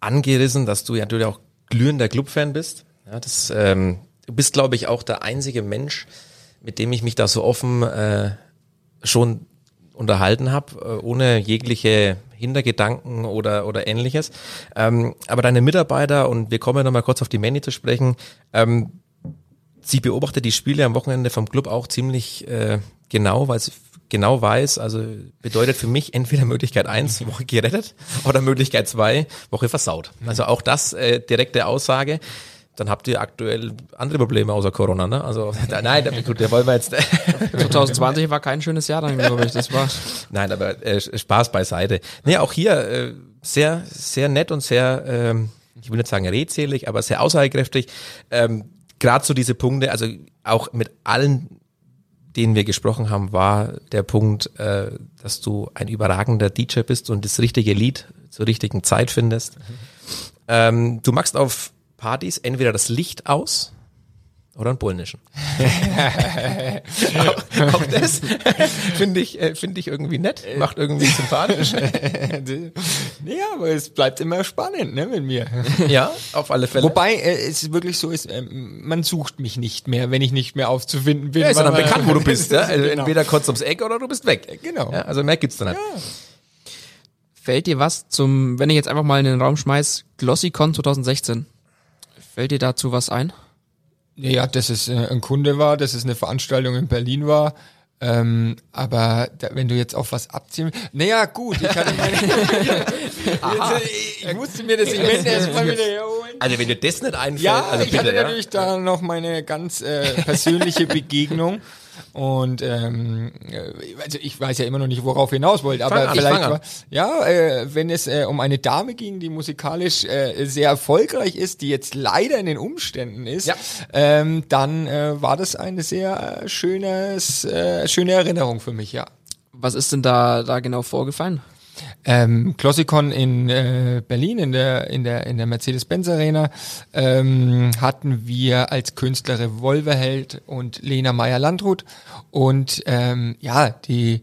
angerissen, dass du ja natürlich auch glühender Club-Fan bist. Ja, das, ähm, du bist, glaube ich, auch der einzige Mensch, mit dem ich mich da so offen äh, schon unterhalten habe, äh, ohne jegliche Hintergedanken oder, oder ähnliches. Ähm, aber deine Mitarbeiter, und wir kommen ja noch mal kurz auf die Manny zu sprechen, ähm, sie beobachtet die Spiele am Wochenende vom Club auch ziemlich äh, genau, weil sie genau weiß, also bedeutet für mich entweder Möglichkeit eins Woche gerettet, oder Möglichkeit zwei Woche versaut. Also auch das äh, direkte Aussage. Dann habt ihr aktuell andere Probleme außer Corona, ne? Also da, nein, da, gut, da wollen wir jetzt 2020 war kein schönes Jahr dann, glaube ich. Das war Nein, aber äh, Spaß beiseite. Nee, auch hier äh, sehr, sehr nett und sehr, ähm, ich will nicht sagen redselig, aber sehr aussagekräftig. Ähm, Gerade so diese Punkte, also auch mit allen den wir gesprochen haben, war der Punkt, äh, dass du ein überragender DJ bist und das richtige Lied zur richtigen Zeit findest. Ähm, du machst auf Partys entweder das Licht aus oder einen polnischen. auch, auch das finde ich, äh, finde ich irgendwie nett, macht irgendwie sympathisch. ja, aber es bleibt immer spannend, ne, mit mir. ja, auf alle Fälle. Wobei äh, es wirklich so ist, äh, man sucht mich nicht mehr, wenn ich nicht mehr aufzufinden bin. ja, ist ja dann bekannt, wo du bist. Ja? Also Genau. Entweder kurz ums Eck oder du bist weg. Genau. Ja, also mehr gibt's da nicht. Fällt dir was zum, wenn ich jetzt einfach mal in den Raum schmeiß, GlossyCon 2016? Fällt dir dazu was ein? Ja, dass es äh, ein Kunde war, dass es eine Veranstaltung in Berlin war. Ähm, aber da, wenn du jetzt auf was abziehen, naja gut, ich hatte meine, ich musste mir das Event erstmal wieder herholen. Also wenn dir das nicht einfällt, Ja, also ich bitte, hatte ja. natürlich da noch meine ganz äh, persönliche Begegnung. Und ähm, äh, also ich weiß ja immer noch nicht, worauf ihr hinaus wollt, aber an, vielleicht ja, äh, wenn es äh, um eine Dame ging, die musikalisch äh, sehr erfolgreich ist, die jetzt leider in den Umständen ist, Ja. ähm, dann äh, war das eine sehr äh, schönes, äh, schöne Erinnerung für mich, ja. Was ist denn da, da genau vorgefallen? Ähm, Clossicon in äh, Berlin in der in der in der Mercedes-Benz Arena ähm, hatten wir als Künstler Revolverheld und Lena Meyer Landrut und ähm, ja die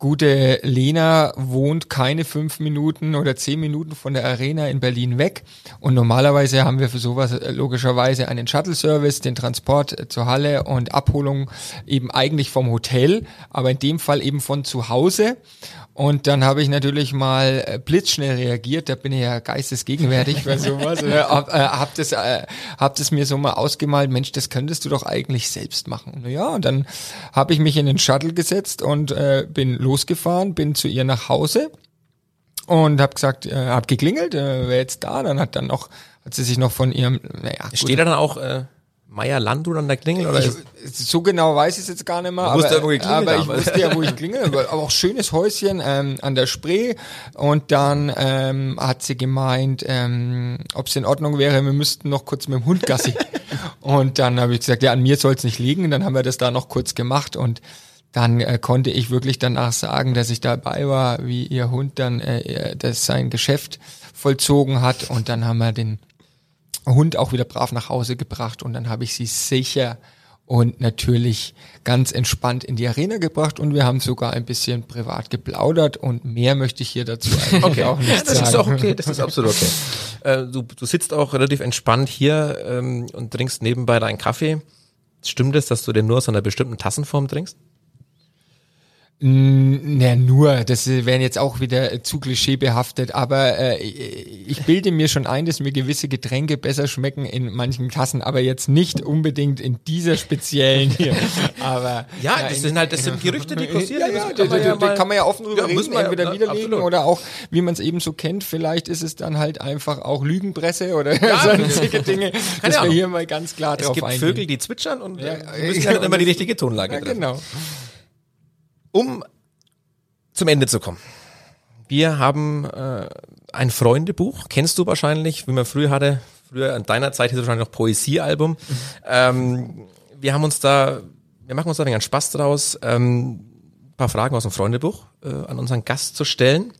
gute Lena wohnt keine fünf Minuten oder zehn Minuten von der Arena in Berlin weg. Und normalerweise haben wir für sowas äh, logischerweise einen Shuttle-Service, den Transport äh, zur Halle und Abholung eben eigentlich vom Hotel, aber in dem Fall eben von zu Hause. Und dann habe ich natürlich mal äh, blitzschnell reagiert, da bin ich ja geistesgegenwärtig bei sowas. hab, äh, hab, das, äh, hab das mir so mal ausgemalt, Mensch, das könntest du doch eigentlich selbst machen. Ja, und dann habe ich mich in den Shuttle gesetzt und äh, bin losgefahren, bin zu ihr nach Hause und habe gesagt, äh, habe geklingelt, äh, wer jetzt da? Dann hat dann noch, hat sie sich noch von ihrem, naja, Steht da dann auch äh, Meier Landrut an der Klingel? Oder ich, so genau weiß ich es jetzt gar nicht mehr, aber, klingelt aber ich wusste ja, wo ich klingel, aber auch schönes Häuschen ähm, an der Spree und dann ähm, hat sie gemeint, ähm, ob es in Ordnung wäre, wir müssten noch kurz mit dem Hund Gassi. und dann habe ich gesagt, ja, an mir soll es nicht liegen, und dann haben wir das da noch kurz gemacht und dann äh, konnte ich wirklich danach sagen, dass ich dabei war, wie ihr Hund dann äh, das sein Geschäft vollzogen hat und dann haben wir den Hund auch wieder brav nach Hause gebracht und dann habe ich sie sicher und natürlich ganz entspannt in die Arena gebracht und wir haben sogar ein bisschen privat geplaudert und mehr möchte ich hier dazu eigentlich auch nicht das sagen. ist auch okay, das ist absolut okay. Äh, du, du sitzt auch relativ entspannt hier ähm, und trinkst nebenbei deinen Kaffee. Stimmt es, dass du den nur aus einer bestimmten Tassenform trinkst? Na nur, das wären jetzt auch wieder äh, zu klischeebehaftet, aber äh, ich bilde mir schon ein, dass mir gewisse Getränke besser schmecken in manchen Tassen, aber jetzt nicht unbedingt in dieser speziellen hier. Aber Ja, das in- sind halt, das sind Gerüchte, die kursieren. Ja, das ja, kann da, man ja mal- kann man ja offen drüber Ja, reden, muss man dann ja, wieder ne? widerlegen Absolut. oder auch, wie man es eben so kennt, vielleicht ist es dann halt einfach auch Lügenpresse oder Ja, sonstige Dinge, dass wir hier mal ganz klar Es drauf gibt eingehen. Vögel, die zwitschern und Ja, äh, müssen halt immer die richtige Tonlage ja, treffen. genau. Um zum Ende zu kommen. Wir haben äh, ein Freundebuch, kennst du wahrscheinlich, wie man früher hatte, früher an deiner Zeit hieß es wahrscheinlich noch Poesiealbum. Ähm, wir haben uns da, wir machen uns da ein wenig Spaß draus, ähm, ein paar Fragen aus dem Freundebuch äh, an unseren Gast zu stellen.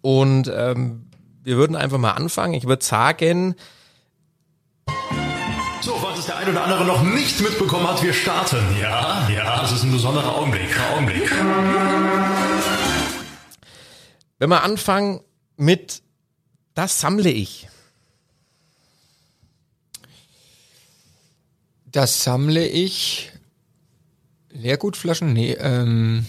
Und ähm, wir würden einfach mal anfangen. Ich würde sagen, falls es der ein oder andere noch nicht mitbekommen hat, wir starten. Ja, ja, es ist ein besonderer Augenblick. Augenblick. wenn wir anfangen mit Das sammle ich. Das sammle ich. Leergutflaschen? Nee, ähm,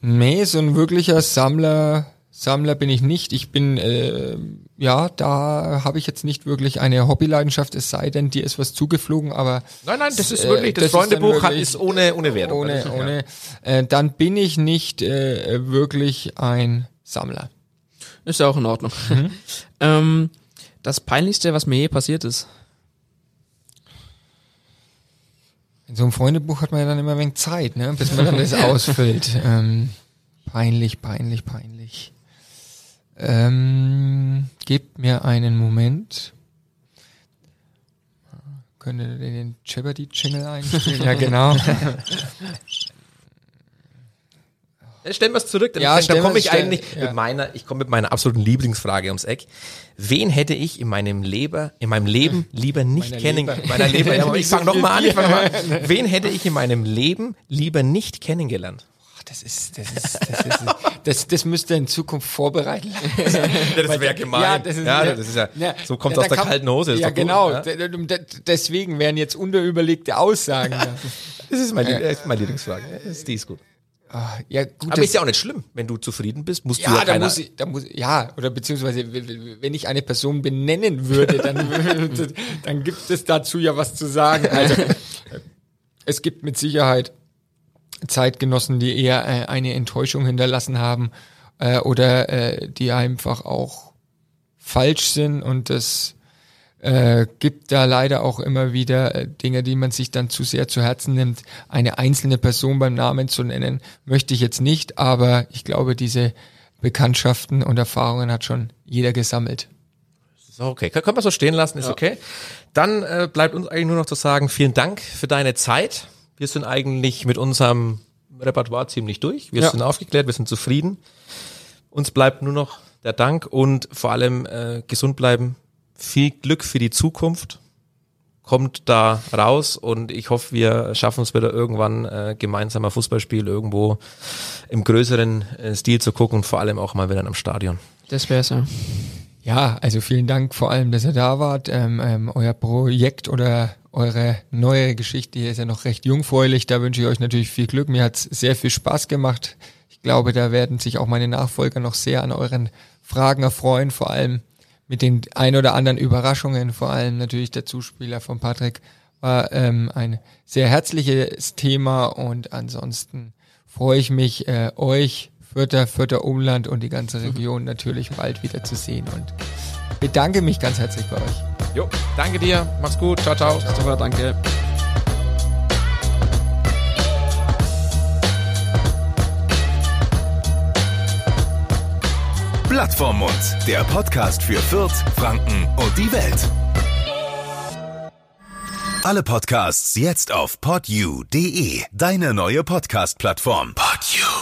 nee, so ein wirklicher Sammler, Sammler bin ich nicht. Ich bin, äh, ja, da habe ich jetzt nicht wirklich eine Hobbyleidenschaft, es sei denn, dir ist was zugeflogen, aber Nein, nein, das ist Äh, wirklich, das, das ist dann Freundebuch hat, wirklich- ist ohne, ohne Wertung. ohne, Das ist- ohne, äh, dann bin ich nicht äh, wirklich ein Sammler. Ist ja auch in Ordnung. ähm, das Peinlichste, was mir je passiert ist. In so einem Freundebuch hat man ja dann immer ein wenig Zeit, ne, bis man dann das ausfüllt. Ähm, peinlich, peinlich, peinlich. Ähm, gebt mir einen Moment. könnte den Jeopardy-Jingle einspielen. ja, genau. Stellen wir es zurück, dann, Ja, dann komme ich eigentlich ja. mit meiner, ich komme mit meiner absoluten Lieblingsfrage ums Eck. Wen hätte ich in meinem Leben, in meinem Leben lieber nicht Meiner kennengelernt? Leber. Meiner Leber, ja, aber ich fange noch viel mal an, ich fang noch mal an. Wen hätte ich in meinem Leben lieber nicht kennengelernt? Das ist, das ist, das ist, das, das müsste in Zukunft vorbereitet sein. Das wäre gemein. Ja, das ist, ja, das ist ja, so kommt ja, aus der kann- kalten Hose. Ja, gut, genau. ja? D- Deswegen wären jetzt unterüberlegte Aussagen. da. Das ist meine, ist meine Lieblingsfrage. Das ist, die ist gut. Ah, ja, gut. Aber ist ja auch nicht schlimm. Wenn du zufrieden bist, musst du ja, ja da muss ich, da muss ja, oder beziehungsweise wenn ich eine Person benennen würde, dann, dann gibt es dazu ja was zu sagen. Also es gibt mit Sicherheit Zeitgenossen, die eher äh, eine Enttäuschung hinterlassen haben äh, oder äh, die einfach auch falsch sind und das äh, gibt da leider auch immer wieder äh, Dinge, die man sich dann zu sehr zu Herzen nimmt. Eine einzelne Person beim Namen zu nennen, möchte ich jetzt nicht, aber ich glaube, diese Bekanntschaften und Erfahrungen hat schon jeder gesammelt. Ist auch okay. Können wir so stehen lassen, ist okay. Dann äh, bleibt uns eigentlich nur noch zu sagen, vielen Dank für deine Zeit. Wir sind eigentlich mit unserem Repertoire ziemlich durch. Wir Ja. sind aufgeklärt, wir sind zufrieden. Uns bleibt nur noch der Dank und vor allem äh, gesund bleiben. Viel Glück für die Zukunft. Kommt da raus und ich hoffe, wir schaffen es wieder irgendwann äh, gemeinsam ein Fußballspiel irgendwo im größeren äh, Stil zu gucken und vor allem auch mal wieder einem Stadion. Das wär's ja. Ja, also vielen Dank vor allem, dass ihr da wart. Ähm, ähm, euer Projekt oder eure neue Geschichte hier ist ja noch recht jungfräulich. Da wünsche ich euch natürlich viel Glück. Mir hat's sehr viel Spaß gemacht. Ich glaube, da werden sich auch meine Nachfolger noch sehr an euren Fragen erfreuen, vor allem mit den ein oder anderen Überraschungen, vor allem natürlich der Zuspieler von Patrick war ähm, ein sehr herzliches Thema und ansonsten freue ich mich, äh, euch, Fürther, Fürther Umland und die ganze Region natürlich bald wieder zu sehen und bedanke mich ganz herzlich bei euch. Jo, danke dir, mach's gut, ciao, ciao. Super, danke. Blatt vorm Mund, der Podcast für Fürth, Franken und die Welt. Alle Podcasts jetzt auf podyou.de, deine neue Podcast-Plattform. Podyou.